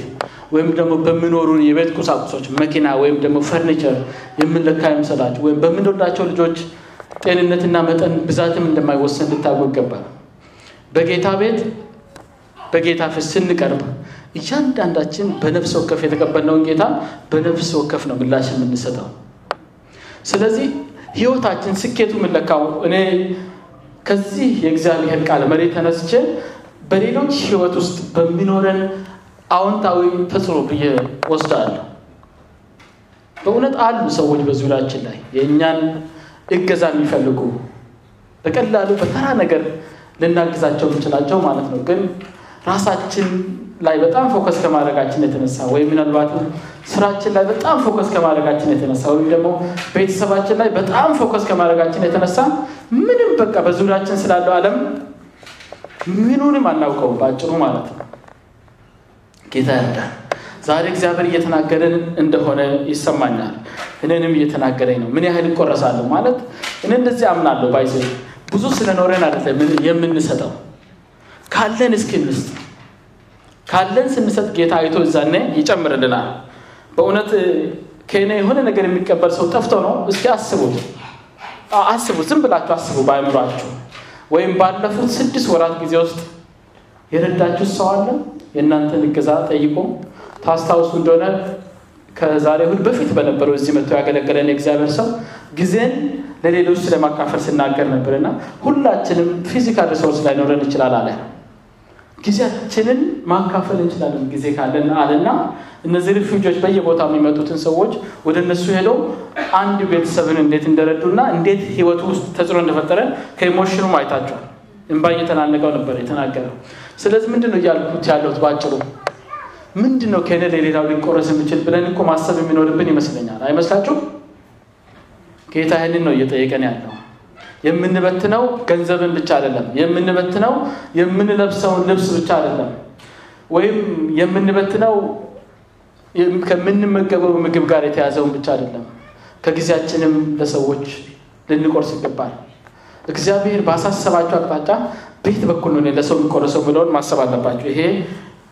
ወይም ደግሞ በሚኖሩን የቤት ቁሳቁሶች መኪና ወይም ደግሞ ፈርኒቸር የምንለካ አይምሰላችሁ ወይም በምንወዳቸው ልጆች ጤንነትና መጠን ብዛትም እንደማይወሰን ሊታወቅ ይገባል። በጌታ ቤት በጌታ ፊት ስንቀርብ እያንዳንዳችን በነፍስ ወከፍ የተቀበልነውን ጌታ በነፍስ ወከፍ ነው ምላሽ የምንሰጠው። ስለዚህ ህይወታችን ስኬቱ የምንለካው እኔ ከዚህ የእግዚአብሔር ቃል መርህ ተነስቼ በሌሎች ህይወት ውስጥ በሚኖረን አዎንታዊ ተጽዕኖ ብዬ ወስዳለሁ። በእውነት አሉ ሰዎች በዙሪያችን ላይ የእኛን እገዛ የሚፈልጉ በቀላሉ በተራ ነገር ልናግዛቸው የምንችላቸው ማለት ነው። ግን ራሳችን ላይ በጣም focus ከማድረጋችን የተነሳ ወይም ምናልባትም ስራችን ላይ በጣም focus ከማድረጋችን የተነሳ ወይም ደግሞ ቤተሰባችን ላይ በጣም focus ከማድረጋችን የተነሳ ምንም በቃ በዙሪያችን ስላለው አለም ምኑንም አናውቀውም በአጭሩ ማለት ነው ጌታ ይርዳን ዛሬ እግዚአብሔር እየተናገረን እንደሆነ ይሰማኛል። እኔንም እየተናገረኝ ነው። ምን ያህል ይቆረሳለሁ ማለት እኔ እንደዚህ አምናለሁ by the way ብዙ ስለኖረን አይደለም የምንሰጠው። ካለን እስኪ ካለን ስንሰጥ ጌታ አይቶ እዛኔ ይጨምርልናል። በእውነት ከእኔ የሆነ ነገር የሚቀበል ሰው ጠፍቶ ነው? እስኪ አስቡት። አስቡት። ዝም ብላችሁ አስቡ በአእምሯችሁ። ወይም ባለፉት ስድስት ወራት ጊዜ ውስጥ የረዳችሁ ሰው አለ? የእናንተን እገዛ ጠይቆ ታስታውሱ እንደሆነ ከዛሬ እሑድ በፊት በነበረው እዚህ መጥቶ ያገለገለን የእግዚአብሔር ሰው ጊዜን ለሌሎች ስለማካፈል ስናገር ነበርና ሁላችንም physical resource ላይኖረን ይችላል አለ። ጊዜያችንን ማካፈል እንችላለን ጊዜ ካለን አለና እነዚህ ሪፊውጆች በየቦታው የሚመጡትን ሰዎች ወደ እነሱ ሄደው አንድ ቤተሰብን እንዴት እንደረዱና እንዴት ህይወቱ ውስጥ ተጽዕኖ እንደፈጠረ ከኢሞሽኑ አይታቸዋል። እንባ እየተናነቀው ነበር የተናገረው። ስለዚህ ምንድን ነው እያልኩት ያለሁት ባጭሩ ምንድን ነው ከእኔ ለሌላው ሊቆረስ የሚችል ብለን እኮ ማሰብ የሚኖርብን ይመስለኛል። አይመስላችሁም? ጌታ ይህንን ነው እየጠየቀን ያለው። የምንበትነው ገንዘብን ብቻ አይደለም። የምንበትነው የምንለብሰውን ልብስ ብቻ አይደለም። ወይም የምንበትነው ከምንመገበው ምግብ ጋር የተያዘውን ብቻ አይደለም። ከጊዜያችንም ለሰዎች ልንቆርስ ይገባል። እግዚአብሔር ባሳሰባቸው አቅጣጫ በየት በኩል ነው ለሰው የሚቆረሰው ብለውን ማሰብ አለባቸው። ይሄ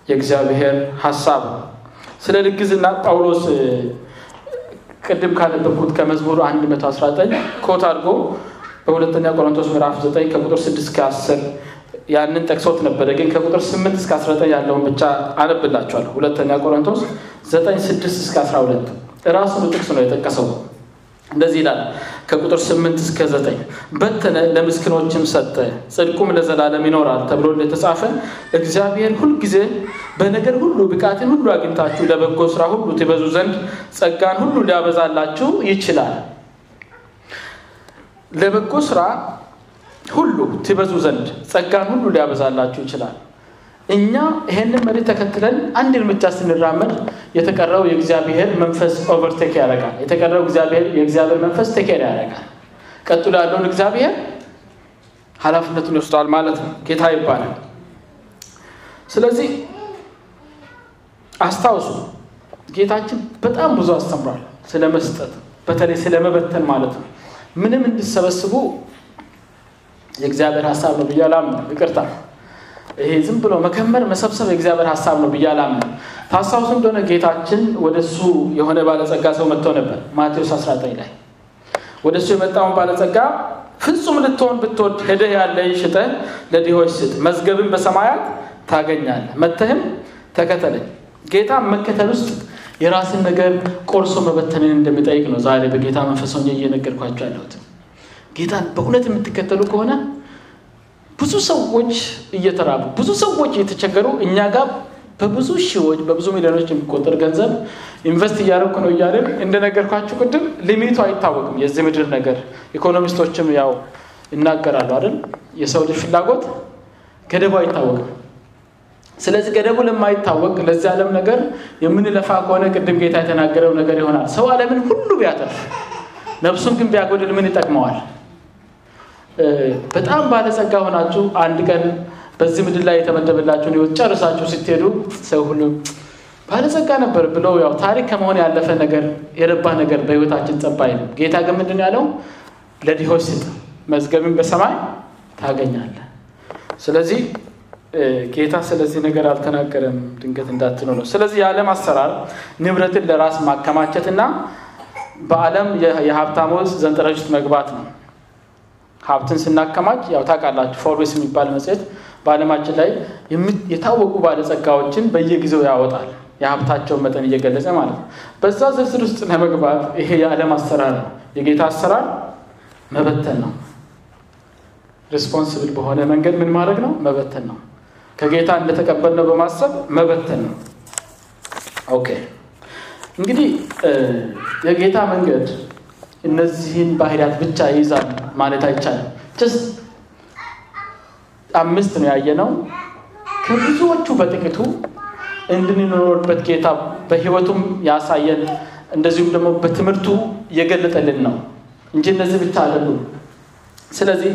የእግዚአብሔር ሀሳብ ስለ ልግዝና ጳውሎስ ቅድም ካነበብኩት ከመዝሙር 119 ኮት አድርጎ በሁለተኛ ቆሮንቶስ ምዕራፍ 9 ከቁጥር 6 እስከ 10 ያንን ጠቅሶት ነበረ። ግን ከቁጥር 8 እስከ 19 ያለውን ብቻ አነብላቸዋለሁ። ሁለተኛ ቆሮንቶስ 9 6 እስከ 12 እራሱን ጥቅስ ነው የጠቀሰው። እንደዚህ ይላል ከቁጥር 8 እስከ 9 በተነ ለምስኪኖችም ሰጠ፣ ጽድቁም ለዘላለም ይኖራል ተብሎ እንደተጻፈ እግዚአብሔር ሁልጊዜ በነገር ሁሉ ብቃትን ሁሉ አግኝታችሁ ለበጎ ስራ ሁሉ ትበዙ ዘንድ ጸጋን ሁሉ ሊያበዛላችሁ ይችላል። ለበጎ ስራ ሁሉ ትበዙ ዘንድ ጸጋን ሁሉ ሊያበዛላችሁ ይችላል። እኛ ይሄንን መሪ ተከትለን አንድ እርምጃ ስንራመድ የተቀረው የእግዚአብሔር መንፈስ overtake ያደርጋል። የተቀረው የእግዚአብሔር መንፈስ take care ያደርጋል። ቀጥሎ ያለውን እግዚአብሔር ኃላፊነቱን ይወስደዋል ማለት ነው። ጌታ ይባላል። ስለዚህ አስታውሱ፣ ጌታችን በጣም ብዙ አስተምሯል ስለ መስጠት፣ በተለይ ስለ መበተን ማለት ነው። ምንም እንዲሰበስቡ የእግዚአብሔር ሀሳብ ነው ብዬ አላምንም። ይቅርታ ይሄ ዝም ብሎ መከመር መሰብሰብ የእግዚአብሔር ሀሳብ ነው ብዬ አላምንም። ታስታውሱ እንደሆነ ጌታችን ወደ እሱ የሆነ ባለጸጋ ሰው መጥቶ ነበር። ማቴዎስ 19 ላይ ወደ እሱ የመጣውን ባለጸጋ ፍጹም ልትሆን ብትወድ ሄደህ ያለህን ሽጠህ ለድሆች ስጥ፣ መዝገብን በሰማያት ታገኛለህ፣ መጥተህም ተከተለኝ። ጌታ መከተል ውስጥ የራስን ነገር ቆርሶ መበተንን እንደሚጠይቅ ነው ዛሬ በጌታ መንፈስ ሆኜ እየነገርኳቸው ያለሁት። ጌታን በእውነት የምትከተሉ ከሆነ ብዙ ሰዎች እየተራቡ ብዙ ሰዎች እየተቸገሩ እኛ ጋር በብዙ ሺዎች በብዙ ሚሊዮኖች የሚቆጠር ገንዘብ ኢንቨስት እያደረኩ ነው እያለን እንደነገርኳችሁ ቅድም ሊሚቱ አይታወቅም። የዚህ ምድር ነገር ኢኮኖሚስቶችም ያው ይናገራሉ አይደል? የሰው ልጅ ፍላጎት ገደቡ አይታወቅም። ስለዚህ ገደቡ ለማይታወቅ ለዚህ ዓለም ነገር የምንለፋ ከሆነ ቅድም ጌታ የተናገረው ነገር ይሆናል። ሰው ዓለምን ሁሉ ቢያተርፍ ነፍሱን ግን ቢያጎድል ምን ይጠቅመዋል? በጣም ባለጸጋ ሆናችሁ አንድ ቀን በዚህ ምድር ላይ የተመደበላችሁን ሕይወት ጨርሳችሁ ስትሄዱ ሰው ሁሉ ባለጸጋ ነበር ብለው ያው ታሪክ ከመሆን ያለፈ ነገር የረባ ነገር በሕይወታችን ጠብ አይልም። ጌታ ግን ምንድን ያለው ለድሆች ስጥ፣ መዝገብን በሰማይ ታገኛለህ። ስለዚህ ጌታ ስለዚህ ነገር አልተናገረም፣ ድንገት እንዳትኑ ነው። ስለዚህ የዓለም አሰራር ንብረትን ለራስ ማከማቸትና በዓለም የሀብታሞች ሰንጠረዥ ውስጥ መግባት ነው። ሀብትን ስናከማች ያው ታውቃላችሁ፣ Forbes የሚባል መጽሔት በዓለማችን ላይ የታወቁ ባለጸጋዎችን በየጊዜው ያወጣል፣ የሀብታቸውን መጠን እየገለጸ ማለት ነው። በዛ ዝርዝር ውስጥ ለመግባት ይሄ የዓለም አሰራር ነው። የጌታ አሰራር መበተን ነው። responsible በሆነ መንገድ ምን ማድረግ ነው? መበተን ነው። ከጌታ እንደተቀበልነው በማሰብ መበተን ነው። okay እንግዲህ የጌታ መንገድ እነዚህን ባህሪያት ብቻ ይይዛል ማለት አይቻልም። ጀስት አምስት ነው ያየነው። ከብዙዎቹ በጥቂቱ እንድንኖርበት ጌታ በሕይወቱም ያሳየን እንደዚሁም ደግሞ በትምህርቱ የገለጠልን ነው እንጂ እነዚህ ብቻ አይደሉም። ስለዚህ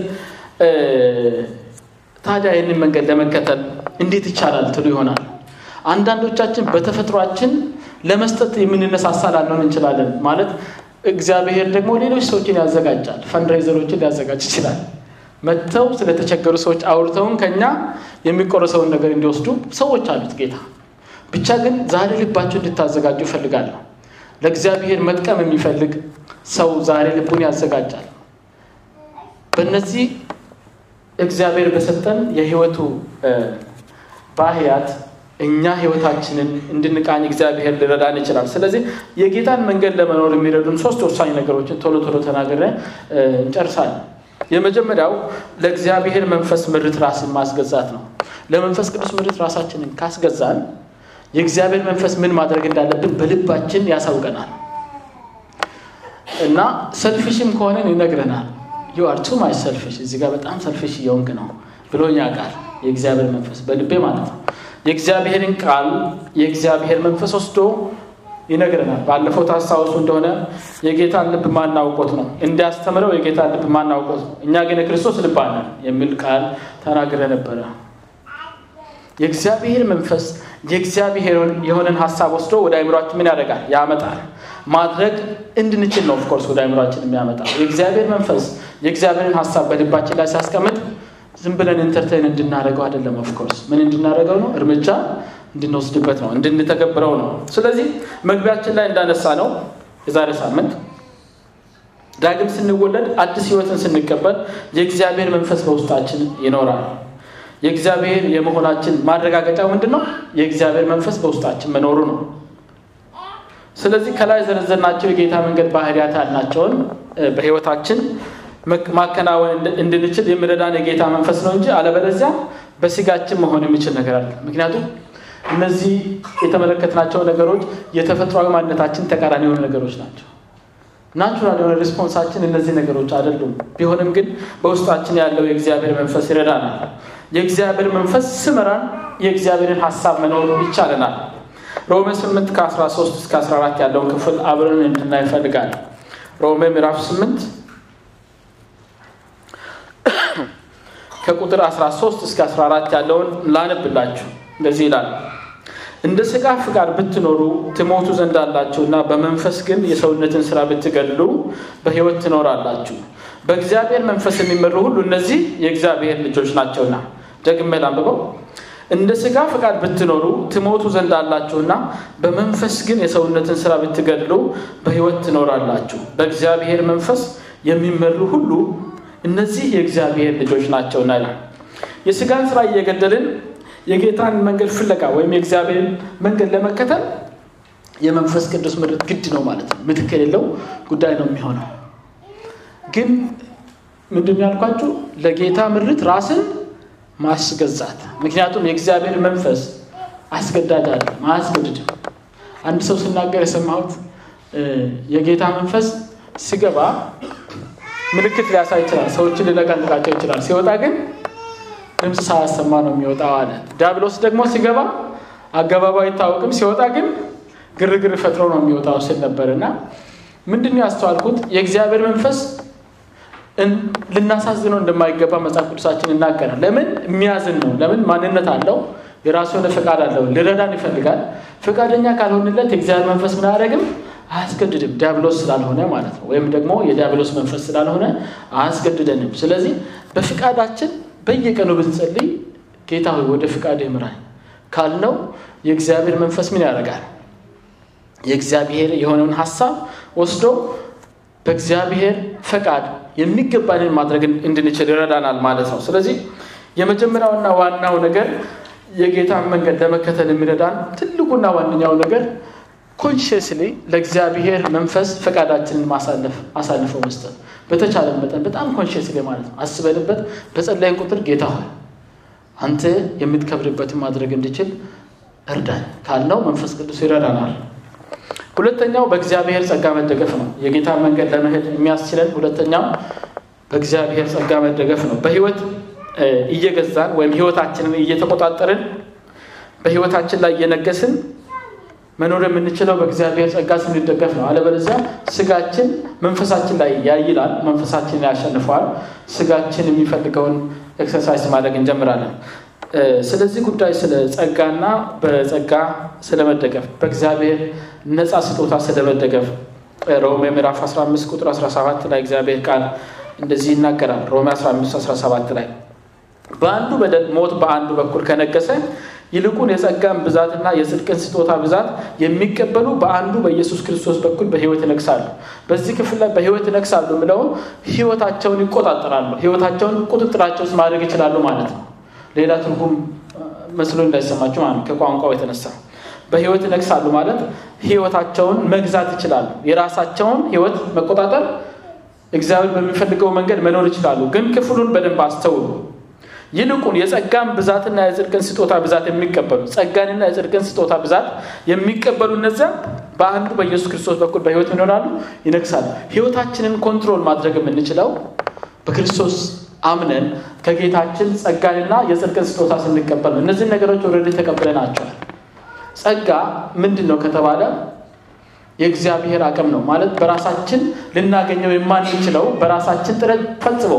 ታዲያ ይህንን መንገድ ለመከተል እንዴት ይቻላል ትሉ ይሆናል። አንዳንዶቻችን በተፈጥሯችን ለመስጠት የምንነሳሳ ላንሆን እንችላለን። ማለት እግዚአብሔር ደግሞ ሌሎች ሰዎችን ያዘጋጃል። ፈንድሬዘሮችን ሊያዘጋጅ ይችላል። መጥተው ስለተቸገሩ ሰዎች አውርተውን ከኛ የሚቆረሰውን ነገር እንዲወስዱ ሰዎች አሉት ጌታ። ብቻ ግን ዛሬ ልባቸው እንድታዘጋጁ እፈልጋለሁ። ለእግዚአብሔር መጥቀም የሚፈልግ ሰው ዛሬ ልቡን ያዘጋጃል። በእነዚህ እግዚአብሔር በሰጠን የህይወቱ ባህሪያት እኛ ህይወታችንን እንድንቃኝ እግዚአብሔር ሊረዳን ይችላል። ስለዚህ የጌታን መንገድ ለመኖር የሚረዱን ሶስት ወሳኝ ነገሮችን ቶሎ ቶሎ ተናግረን እንጨርሳለን። የመጀመሪያው ለእግዚአብሔር መንፈስ ምሪት ራስን ማስገዛት ነው። ለመንፈስ ቅዱስ ምሪት ራሳችንን ካስገዛን የእግዚአብሔር መንፈስ ምን ማድረግ እንዳለብን በልባችን ያሳውቀናል እና selfish ም ከሆነን ይነግረናል። you are too much selfish፣ እዚህ በጣም selfish እየሆንክ ነው ብሎኛል የእግዚአብሔር መንፈስ በልቤ ማለት ነው። የእግዚአብሔርን ቃል የእግዚአብሔር መንፈስ ወስዶ ይነግረናል። ባለፈው ታስታውሱ እንደሆነ የጌታን ልብ ማን አውቆት ነው እንዲያስተምረው የጌታን ልብ ማን አውቆት ነው። እኛ ግን የክርስቶስ ልብ የሚል ቃል ተናግረን ነበረ። የእግዚአብሔር መንፈስ የእግዚአብሔር የሆነን ሀሳብ ወስዶ ወደ አይምሯችን ምን ያደርጋል? ያመጣል። ማድረግ እንድንችል ነው of course ወደ አይምሯችን የሚያመጣው። የእግዚአብሔር መንፈስ የእግዚአብሔርን ሀሳብ በልባችን ላይ ሲያስቀምጥ ዝም ብለን entertain እንድናደርገው አይደለም። of course ምን እንድናደርገው ነው? እርምጃ እንድንወስድበት ነው፣ እንድንተገብረው ነው። ስለዚህ መግቢያችን ላይ እንዳነሳነው የዛሬ ሳምንት ዳግም ስንወለድ አዲስ ሕይወትን ስንቀበል የእግዚአብሔር መንፈስ በውስጣችን ይኖራል። የእግዚአብሔር የመሆናችን ማረጋገጫው ምንድን ነው? የእግዚአብሔር መንፈስ በውስጣችን መኖሩ ነው። ስለዚህ ከላይ ዘረዘርናቸው የጌታ መንገድ ባህሪያት ያልናቸውን በሕይወታችን ማከናወን እንድንችል የሚረዳን የጌታ መንፈስ ነው እንጂ አለበለዚያ በስጋችን መሆን የሚችል ነገር አለ። ምክንያቱም እነዚህ የተመለከትናቸው ነገሮች የተፈጥሯዊ ማንነታችን ተቃራኒ የሆኑ ነገሮች ናቸው። natural የሆነ response አችን እነዚህ ነገሮች አይደሉም። ቢሆንም ግን በውስጣችን ያለው የእግዚአብሔር መንፈስ ይረዳናል። የእግዚአብሔር መንፈስ ሲመራን የእግዚአብሔርን ሀሳብ መኖር ይቻለናል። ሮሜ 8 ከ13 እስከ 14 ያለውን ክፍል አብረን እንድናይ ይፈልጋል። ሮሜ ምዕራፍ 8 ከቁጥር 13 እስከ 14 ያለውን ላነብላችሁ። እንደዚህ ይላል እንደ ሥጋ ፍቃድ ብትኖሩ ትሞቱ ዘንድ አላችሁና በመንፈስ ግን የሰውነትን ስራ ብትገድሉ በሕይወት ትኖራላችሁ። በእግዚአብሔር መንፈስ የሚመሩ ሁሉ እነዚህ የእግዚአብሔር ልጆች ናቸውና። ደግሜ ላንብበው። እንደ ሥጋ ፍቃድ ብትኖሩ ትሞቱ ዘንድ አላችሁና በመንፈስ ግን የሰውነትን ስራ ብትገድሉ በሕይወት ትኖራላችሁ። በእግዚአብሔር መንፈስ የሚመሩ ሁሉ እነዚህ የእግዚአብሔር ልጆች ናቸውና ይላል። የሥጋን ስራ እየገደልን የጌታን መንገድ ፍለጋ ወይም የእግዚአብሔር መንገድ ለመከተል የመንፈስ ቅዱስ ምርት ግድ ነው ማለት ነው። ምትክ የሌለው ጉዳይ ነው የሚሆነው። ግን ምንድን ያልኳችሁ ለጌታ ምርት ራስን ማስገዛት። ምክንያቱም የእግዚአብሔር መንፈስ አስገዳጅ አለ፣ አንድ ሰው ሲናገር የሰማሁት የጌታ መንፈስ ሲገባ ምልክት ሊያሳይ ይችላል፣ ሰዎችን ሊለቀልቃቸው ይችላል። ሲወጣ ግን ድምፅ ሳያሰማ ነው የሚወጣው አለ። ዲያብሎስ ደግሞ ሲገባ አገባቡ አይታወቅም፣ ሲወጣ ግን ግርግር ፈጥሮ ነው የሚወጣው ስል ነበር እና ምንድን ነው ያስተዋልኩት የእግዚአብሔር መንፈስ ልናሳዝነው እንደማይገባ መጽሐፍ ቅዱሳችን ይናገራል። ለምን የሚያዝን ነው። ለምን ማንነት አለው፣ የራሱ የሆነ ፈቃድ አለው፣ ሊረዳን ይፈልጋል። ፈቃደኛ ካልሆንለት የእግዚአብሔር መንፈስ ምን አያደርግም? አያስገድድም። ዲያብሎስ ስላልሆነ ማለት ነው። ወይም ደግሞ የዲያብሎስ መንፈስ ስላልሆነ አያስገድደንም። ስለዚህ በፍቃዳችን በየቀኑ ብንጸልይ ጌታ ሆይ ወደ ፍቃድ ምራኝ ካልነው የእግዚአብሔር መንፈስ ምን ያደርጋል? የእግዚአብሔር የሆነውን ሀሳብ ወስዶ በእግዚአብሔር ፈቃድ የሚገባንን ማድረግ እንድንችል ይረዳናል ማለት ነው። ስለዚህ የመጀመሪያውና ዋናው ነገር የጌታን መንገድ ለመከተል የሚረዳን ትልቁና ዋነኛው ነገር consciously ለእግዚአብሔር መንፈስ ፈቃዳችንን ማሳለፍ አሳልፈው መስጠት በተቻለ መጠን በጣም consciously ማለት ነው። አስበንበት በጸለይን ቁጥር ጌታ ሆይ አንተ የምትከብርበትን ማድረግ እንድችል እርዳን ካልነው መንፈስ ቅዱስ ይረዳናል። ሁለተኛው በእግዚአብሔር ጸጋ መደገፍ ነው። የጌታን መንገድ ለመሄድ የሚያስችለን ሁለተኛው በእግዚአብሔር ጸጋ መደገፍ ነው። በህይወት እየገዛን ወይም ህይወታችንን እየተቆጣጠርን በህይወታችን ላይ እየነገስን መኖር የምንችለው በእግዚአብሔር ጸጋ ስንደገፍ ነው። አለበለዚያ ስጋችን መንፈሳችን ላይ ያይላል፣ መንፈሳችን ያሸንፈዋል። ስጋችን የሚፈልገውን exercise ማድረግ እንጀምራለን። ስለዚህ ጉዳይ ስለ ጸጋና በጸጋ ስለመደገፍ በእግዚአብሔር ነፃ ስጦታ ስለመደገፍ ሮሜ ምዕራፍ 15 ቁጥር 17 ላይ እግዚአብሔር ቃል እንደዚህ ይናገራል። ሮሜ 15 17 ላይ በአንዱ በደል ሞት በአንዱ በኩል ከነገሰ ይልቁን የጸጋን ብዛትና የጽድቅን ስጦታ ብዛት የሚቀበሉ በአንዱ በኢየሱስ ክርስቶስ በኩል በህይወት ይነግሳሉ። በዚህ ክፍል ላይ በህይወት ይነግሳሉ ብለው ህይወታቸውን ይቆጣጠራሉ። ህይወታቸውን ቁጥጥራቸው ማድረግ ይችላሉ ማለት ነው። ሌላ ትርጉም መስሎ እንዳይሰማቸው ማለት ከቋንቋው የተነሳ በህይወት ይነግሳሉ ማለት ህይወታቸውን መግዛት ይችላሉ። የራሳቸውን ህይወት መቆጣጠር፣ እግዚአብሔር በሚፈልገው መንገድ መኖር ይችላሉ። ግን ክፍሉን በደንብ አስተውሉ። ይልቁን የጸጋን ብዛትና የጽድቅን ስጦታ ብዛት የሚቀበሉ ጸጋንና የጽድቅን ስጦታ ብዛት የሚቀበሉ እነዚያ በአንዱ በኢየሱስ ክርስቶስ በኩል በህይወት ይኖራሉ፣ ይነግሳሉ። ህይወታችንን control ማድረግ የምንችለው በክርስቶስ አምነን ከጌታችን ጸጋንና የጽድቅን ስጦታ ስንቀበል ነው። እነዚህን ነገሮች already ተቀብለናቸዋል። ጸጋ ምንድን ነው ከተባለ የእግዚአብሔር አቅም ነው ማለት በራሳችን ልናገኘው የማንችለው በራሳችን ጥረት ፈጽሞ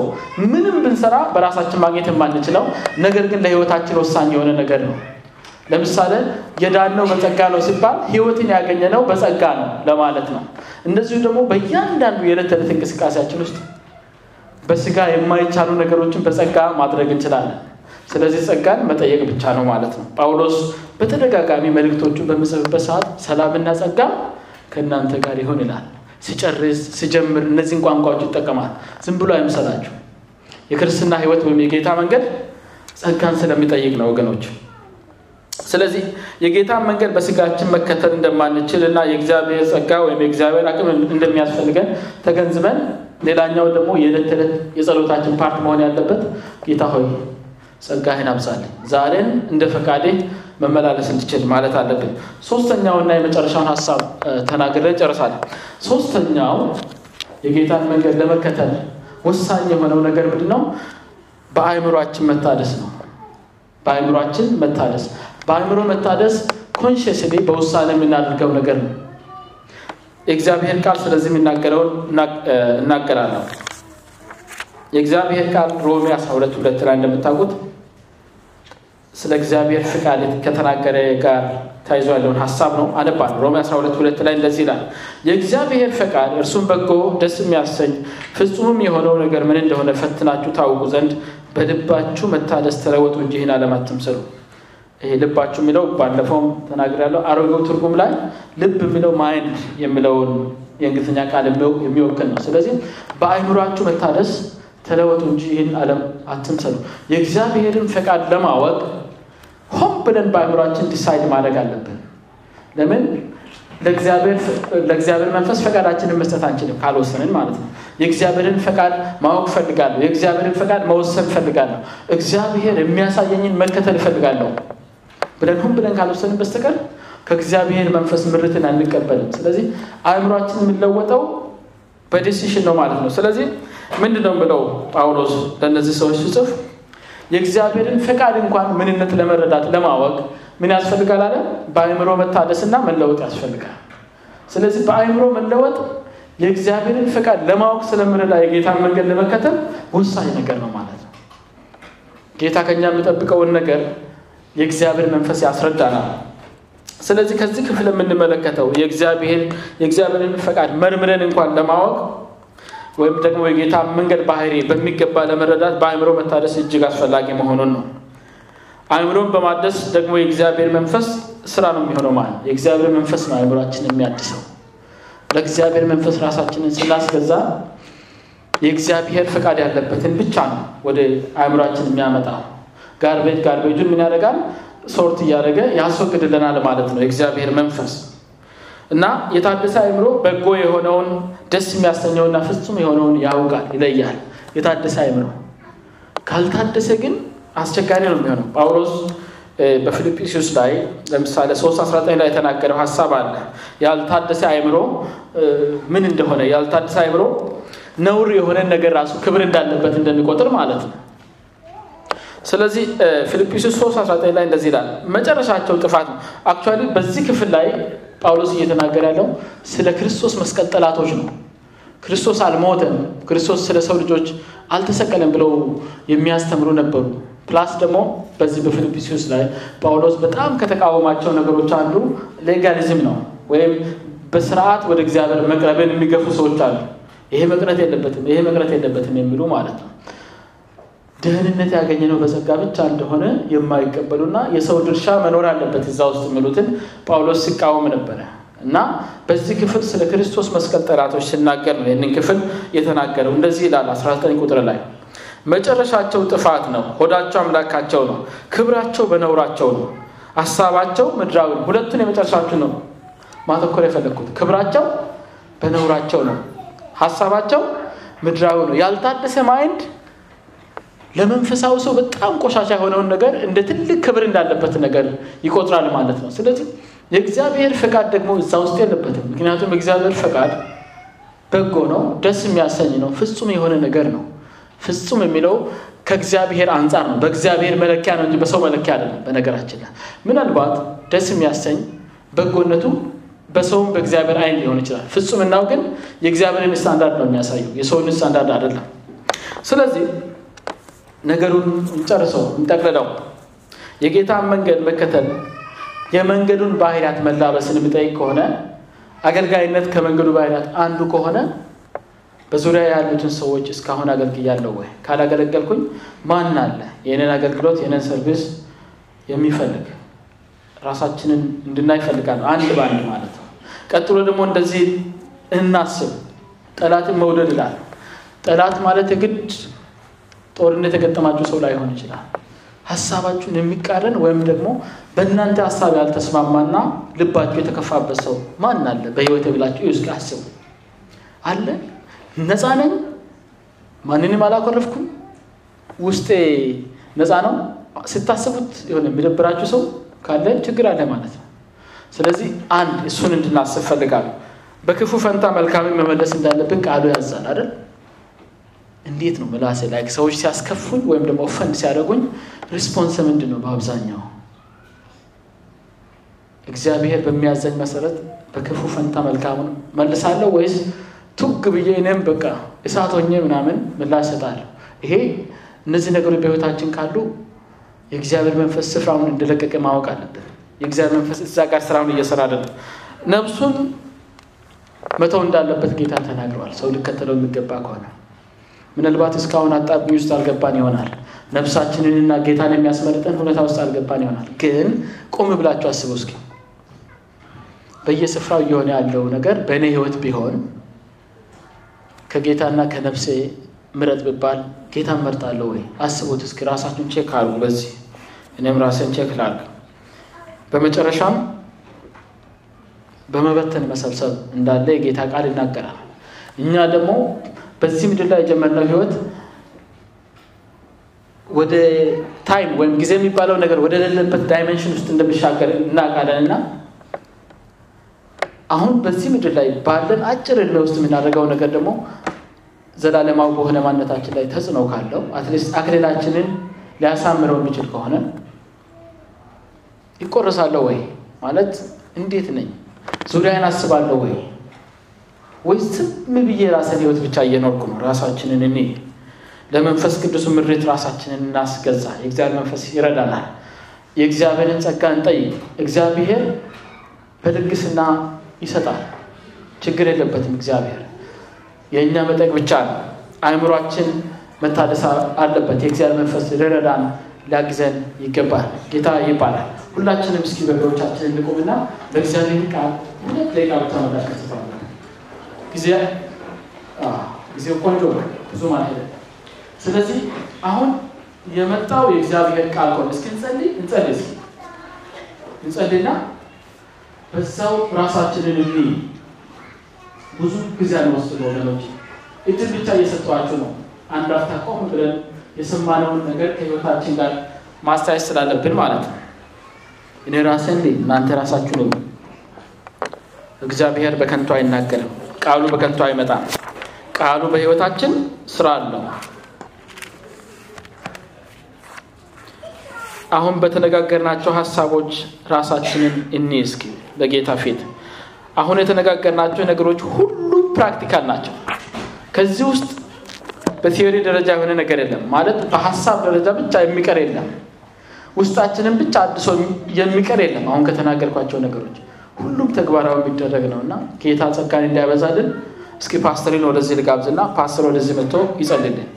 ምንም ብንሰራ በራሳችን ማግኘት የማንችለው ነገር ግን ለህይወታችን ወሳኝ የሆነ ነገር ነው። ለምሳሌ የዳነው በጸጋ ነው ሲባል ህይወትን ያገኘነው በጸጋ ነው ለማለት ነው። እንደዚሁ ደግሞ በእያንዳንዱ የዕለት ተዕለት እንቅስቃሴያችን ውስጥ በስጋ የማይቻሉ ነገሮችን በጸጋ ማድረግ እንችላለን። ስለዚህ ጸጋን መጠየቅ ብቻ ነው ማለት ነው። ጳውሎስ በተደጋጋሚ መልእክቶቹን በሚጽፍበት ሰዓት ሰላምና ጸጋ ከእናንተ ጋር ይሆን ይላል። ሲጨርስ ሲጀምር እነዚህን ቋንቋዎች ይጠቀማል። ዝም ብሎ አይምሰላችሁ። የክርስትና ህይወት ወይም የጌታ መንገድ ጸጋን ስለሚጠይቅ ነው ወገኖች። ስለዚህ የጌታን መንገድ በስጋችን መከተል እንደማንችል እና የእግዚአብሔር ጸጋ ወይም የእግዚአብሔር አቅም እንደሚያስፈልገን ተገንዝበን ሌላኛው ደግሞ የዕለት ተዕለት የጸሎታችን part መሆን ያለበት ጌታ ሆይ ጸጋህን አብዛልኝ፣ ዛሬን እንደ ፈቃድህ መመላለስ እንድችል ማለት አለብን። ሶስተኛውና የመጨረሻውን ሀሳብ ተናግሬ ጨርሳለሁ። ሶስተኛው የጌታን መንገድ ለመከተል ወሳኝ የሆነው ነገር ምንድን ነው? በአእምሯችን መታደስ ነው። በአእምሯችን መታደስ በአእምሮ መታደስ consciously በውሳኔ የምናደርገው ነገር ነው። የእግዚአብሔር ቃል ስለዚህ የሚናገረውን እናገራለሁ። የእግዚአብሔር ቃል ሮሜ 12 ሁለት ላይ እንደምታውቁት ስለ እግዚአብሔር ፍቃድ ከተናገረ ጋር ተያይዞ ያለውን ሀሳብ ነው። አነባል ሮሜ 12 ሁለት ላይ እንደዚህ ይላል፣ የእግዚአብሔር ፈቃድ እርሱም በጎ ደስ የሚያሰኝ ፍጹምም የሆነው ነገር ምን እንደሆነ ፈትናችሁ ታውቁ ዘንድ በልባችሁ መታደስ ተለወጡ እንጂ ይህን ዓለም አትምሰሉ። ይሄ ልባችሁ የሚለው ባለፈውም ተናግሬያለሁ። አሮጌው ትርጉም ላይ ልብ የሚለው mind የሚለውን የእንግሊዝኛ ቃል የሚወክል ነው። ስለዚህ በአእምሯችሁ መታደስ ተለወጡ እንጂ ይህን ዓለም አትምሰሉ። የእግዚአብሔርን ፈቃድ ለማወቅ ሆን ብለን በአእምሯችን decide ማድረግ አለብን። ለምን ለእግዚአብሔር መንፈስ ፈቃዳችንን መስጠት አንችልም ካልወሰንን ማለት ነው። የእግዚአብሔርን ፈቃድ ማወቅ እፈልጋለሁ። የእግዚአብሔርን ፈቃድ መወሰን እፈልጋለሁ። እግዚአብሔር የሚያሳየኝን መከተል እፈልጋለሁ ብለን ሁን ብለን ካልወሰንን በስተቀር ከእግዚአብሔር መንፈስ ምርትን አንቀበልም። ስለዚህ አእምሯችን የሚለወጠው በዲሲሽን ነው ማለት ነው። ስለዚህ ምንድን ነው ብለው ጳውሎስ ለእነዚህ ሰዎች ሲጽፍ የእግዚአብሔርን ፈቃድ እንኳን ምንነት ለመረዳት ለማወቅ ምን ያስፈልጋል አለ? በአእምሮ መታደስና መለወጥ ያስፈልጋል። ስለዚህ በአእምሮ መለወጥ የእግዚአብሔርን ፈቃድ ለማወቅ ስለምረዳ የጌታን መንገድ ለመከተል ወሳኝ ነገር ነው ማለት ነው። ጌታ ከኛ የሚጠብቀውን ነገር የእግዚአብሔር መንፈስ ያስረዳናል። ስለዚህ ከዚህ ክፍል የምንመለከተው የእግዚአብሔርን ፈቃድ መርምረን እንኳን ለማወቅ ወይም ደግሞ የጌታ መንገድ ባህሪ በሚገባ ለመረዳት በአእምሮ መታደስ እጅግ አስፈላጊ መሆኑን ነው። አእምሮን በማደስ ደግሞ የእግዚአብሔር መንፈስ ስራ ነው የሚሆነው ማለት የእግዚአብሔር መንፈስ ነው አእምሯችን የሚያድሰው። ለእግዚአብሔር መንፈስ ራሳችንን ስናስገዛ የእግዚአብሔር ፈቃድ ያለበትን ብቻ ነው ወደ አእምሯችን የሚያመጣው። ጋርቤጅ ጋርቤጁን ምን ያደርጋል? ሶርት እያደረገ ያስወግድልናል ማለት ነው የእግዚአብሔር መንፈስ እና የታደሰ አእምሮ በጎ የሆነውን ደስ የሚያሰኘውና ፍጹም የሆነውን ያውቃል፣ ይለያል። የታደሰ አእምሮ ካልታደሰ ግን አስቸጋሪ ነው የሚሆነው። ጳውሎስ በፊልጵስዩስ ላይ ለምሳሌ 319 ላይ የተናገረው ሀሳብ አለ። ያልታደሰ አእምሮ ምን እንደሆነ ያልታደሰ አእምሮ ነውር የሆነን ነገር ራሱ ክብር እንዳለበት እንደሚቆጥር ማለት ነው። ስለዚህ ፊልጵስዩስ 319 ላይ እንደዚህ ይላል፣ መጨረሻቸው ጥፋት ነው። actually በዚህ ክፍል ላይ ጳውሎስ እየተናገረ ያለው ስለ ክርስቶስ መስቀል ጠላቶች ነው። ክርስቶስ አልሞተም፣ ክርስቶስ ስለ ሰው ልጆች አልተሰቀለም ብለው የሚያስተምሩ ነበሩ። plus ደግሞ በዚህ በፊልጵስዩስ ላይ ጳውሎስ በጣም ከተቃወማቸው ነገሮች አንዱ ሌጋሊዝም ነው፣ ወይም በስርዓት ወደ እግዚአብሔር መቅረብን የሚገፉ ሰዎች አሉ። ይሄ መቅረት የለበትም፣ ይሄ መቅረት የለበትም የሚሉ ማለት ነው። ደህንነት ያገኘነው በጸጋ ብቻ እንደሆነ የማይቀበሉና የሰው ድርሻ መኖር አለበት እዛ ውስጥ የሚሉትን ጳውሎስ ሲቃወም ነበረ እና በዚህ ክፍል ስለ ክርስቶስ መስቀል ጠላቶች ሲናገር ነው ይህንን ክፍል የተናገረው። እንደዚህ ይላል 19 ቁጥር ላይ መጨረሻቸው ጥፋት ነው፣ ሆዳቸው አምላካቸው ነው፣ ክብራቸው በነውራቸው ነው፣ ሀሳባቸው ምድራዊ ሁለቱን የመጨረሻችሁ ነው ማተኮር የፈለግኩት። ክብራቸው በነውራቸው ነው፣ ሀሳባቸው ምድራዊ ነው። ያልታደሰ mind ለመንፈሳዊ ሰው በጣም ቆሻሻ የሆነውን ነገር እንደ ትልቅ ክብር እንዳለበት ነገር ይቆጥራል ማለት ነው። ስለዚህ የእግዚአብሔር ፈቃድ ደግሞ እዛ ውስጥ የለበትም። ምክንያቱም የእግዚአብሔር ፈቃድ በጎ ነው፣ ደስ የሚያሰኝ ነው፣ ፍጹም የሆነ ነገር ነው። ፍጹም የሚለው ከእግዚአብሔር አንጻር ነው። በእግዚአብሔር መለኪያ ነው እንጂ በሰው መለኪያ አይደለም። በነገራችን ላይ ምናልባት ደስ የሚያሰኝ በጎነቱ በሰውም በእግዚአብሔር አይን ሊሆን ይችላል። ፍጹምናው ግን የእግዚአብሔርን ስታንዳርድ ነው የሚያሳየው፣ የሰውን ስታንዳርድ አይደለም። ስለዚህ ነገሩን እንጨርሰው፣ እንጠቅልለው። የጌታን መንገድ መከተል የመንገዱን ባህሪያት መላበስን የሚጠይቅ ከሆነ አገልጋይነት ከመንገዱ ባህሪያት አንዱ ከሆነ በዙሪያ ያሉትን ሰዎች እስካሁን አገልግያለሁ ወይ? ካላገለገልኩኝ ማን አለ የኔን አገልግሎት የኔን service የሚፈልግ ራሳችንን እንድናይ ይፈልጋል። አንድ በአንድ ማለት ነው። ቀጥሎ ደግሞ እንደዚህ እናስብ። ጠላትን መውደድ ይላል። ጠላት ማለት የግድ ጦርነት የገጠማችሁ ሰው ላይሆን ይችላል። ሀሳባችሁን የሚቃረን ወይም ደግሞ በእናንተ ሀሳብ ያልተስማማና ልባችሁ የተከፋበት ሰው ማን አለ በህይወት ብላችሁ እስኪ አስቡ። አለ ነፃ ነኝ፣ ማንንም አላኮረፍኩም፣ ውስጤ ነፃ ነው ስታስቡት የሆነ የሚደብራችሁ ሰው ካለ ችግር አለ ማለት ነው። ስለዚህ አንድ እሱን እንድናስብ ፈልጋለሁ። በክፉ ፈንታ መልካምን መመለስ እንዳለብን ቃሉ ያዛል አይደል? እንዴት ነው ምላሴ ላይ ሰዎች ሲያስከፉኝ ወይም ደግሞ ፈንድ ሲያደርጉኝ response ምንድን ነው? በአብዛኛው እግዚአብሔር በሚያዘኝ መሰረት በክፉ ፈንታ መልካሙን መልሳለሁ ወይስ ቱግ ብዬ እኔም በቃ እሳት ምናምን ምላሽ እሰጣለሁ? ይሄ እነዚህ ነገሮች በህይወታችን ካሉ የእግዚአብሔር መንፈስ ስፍራውን እንደለቀቀ ማወቅ አለብን። የእግዚአብሔር መንፈስ እዛ ጋር ስራውን እየሰራ አይደለም። ነፍሱን መተው እንዳለበት ጌታ ተናግረዋል። ሰው ሊከተለው የሚገባ ከሆነ ምናልባት እስካሁን አጣብቂኝ ውስጥ አልገባን ይሆናል። ነፍሳችንንና ጌታን የሚያስመርጠን ሁኔታ ውስጥ አልገባን ይሆናል። ግን ቆም ብላችሁ አስቡ እስኪ በየስፍራው እየሆነ ያለው ነገር በእኔ ህይወት ቢሆን ከጌታና ከነፍሴ ምረጥ ብባል ጌታን መርጣለሁ ወይ? አስቡት እስኪ ራሳችሁን check አድርጉ። በዚህ እኔም ራሴን check ላድርግ። በመጨረሻም በመበተን መሰብሰብ እንዳለ የጌታ ቃል ይናገራል። እኛ ደግሞ በዚህ ምድር ላይ የጀመርነው ህይወት ወደ time ወይም ጊዜ የሚባለው ነገር ወደ ሌለበት dimension ውስጥ እንደሚሻገር እናውቃለን እና አሁን በዚህ ምድር ላይ ባለን አጭር እድሜ ውስጥ የምናደርገው ነገር ደግሞ ዘላለማዊ በሆነ ማንነታችን ላይ ተጽዕኖ ካለው at least አክሊላችንን ሊያሳምረው የሚችል ከሆነ ይቆረሳለሁ ወይ ማለት እንዴት ነኝ? ዙሪያን አስባለሁ ወይ ወይ ዝም ብዬ ራስን ህይወት ብቻ እየኖርኩ ነው? ራሳችንን እኔ ለመንፈስ ቅዱስ ምሬት ራሳችንን እናስገዛ። የእግዚአብሔር መንፈስ ይረዳናል። የእግዚአብሔርን ጸጋ እንጠይቅ። እግዚአብሔር በልግስና ይሰጣል። ችግር የለበትም። እግዚአብሔር የእኛ መጠቅ ብቻ ነው። አእምሯችን መታደስ አለበት። የእግዚአብሔር መንፈስ ሊረዳን ሊያግዘን ይገባል። ጌታ ይባላል። ሁላችንም እስኪ በእግሮቻችን እንቁምና በእግዚአብሔር ቃል ሁለት ደቂቃ ብቻ መላከት ጊዜ ጊዜው ቆንጆ ብዙ ማለት ስለዚህ አሁን የመጣው የእግዚአብሔር ቃል ከሆነ እስኪ እንጸልይ እንጸልይ እስኪ እንጸልይና በዛው ራሳችንን እኒ ብዙ ጊዜ አንወስድ ወገኖች፣ እድል ብቻ እየሰጠኋችሁ ነው። አንድ አፍታ ቆም ብለን የሰማነውን ነገር ከህይወታችን ጋር ማስተያየት ስላለብን ማለት ነው። እኔ ራሴ እንዴ እናንተ ራሳችሁ ነው። እግዚአብሔር በከንቱ አይናገርም። ቃሉ በከንቱ አይመጣም። ቃሉ በህይወታችን ስራ አለው። አሁን በተነጋገርናቸው ሀሳቦች ራሳችንን እኒ እስኪ በጌታ ፊት አሁን የተነጋገርናቸው ነገሮች ሁሉም practical ናቸው። ከዚህ ውስጥ በቲዮሪ ደረጃ የሆነ ነገር የለም ማለት በሀሳብ ደረጃ ብቻ የሚቀር የለም። ውስጣችንን ብቻ አድሶ የሚቀር የለም። አሁን ከተናገርኳቸው ነገሮች ሁሉም ተግባራዊ የሚደረግ ነው እና ጌታ ጸጋን እንዲያበዛልን እስኪ ፓስተሪን ወደዚህ ልጋብዝና ፓስተር ወደዚህ መጥቶ ይጸልልን።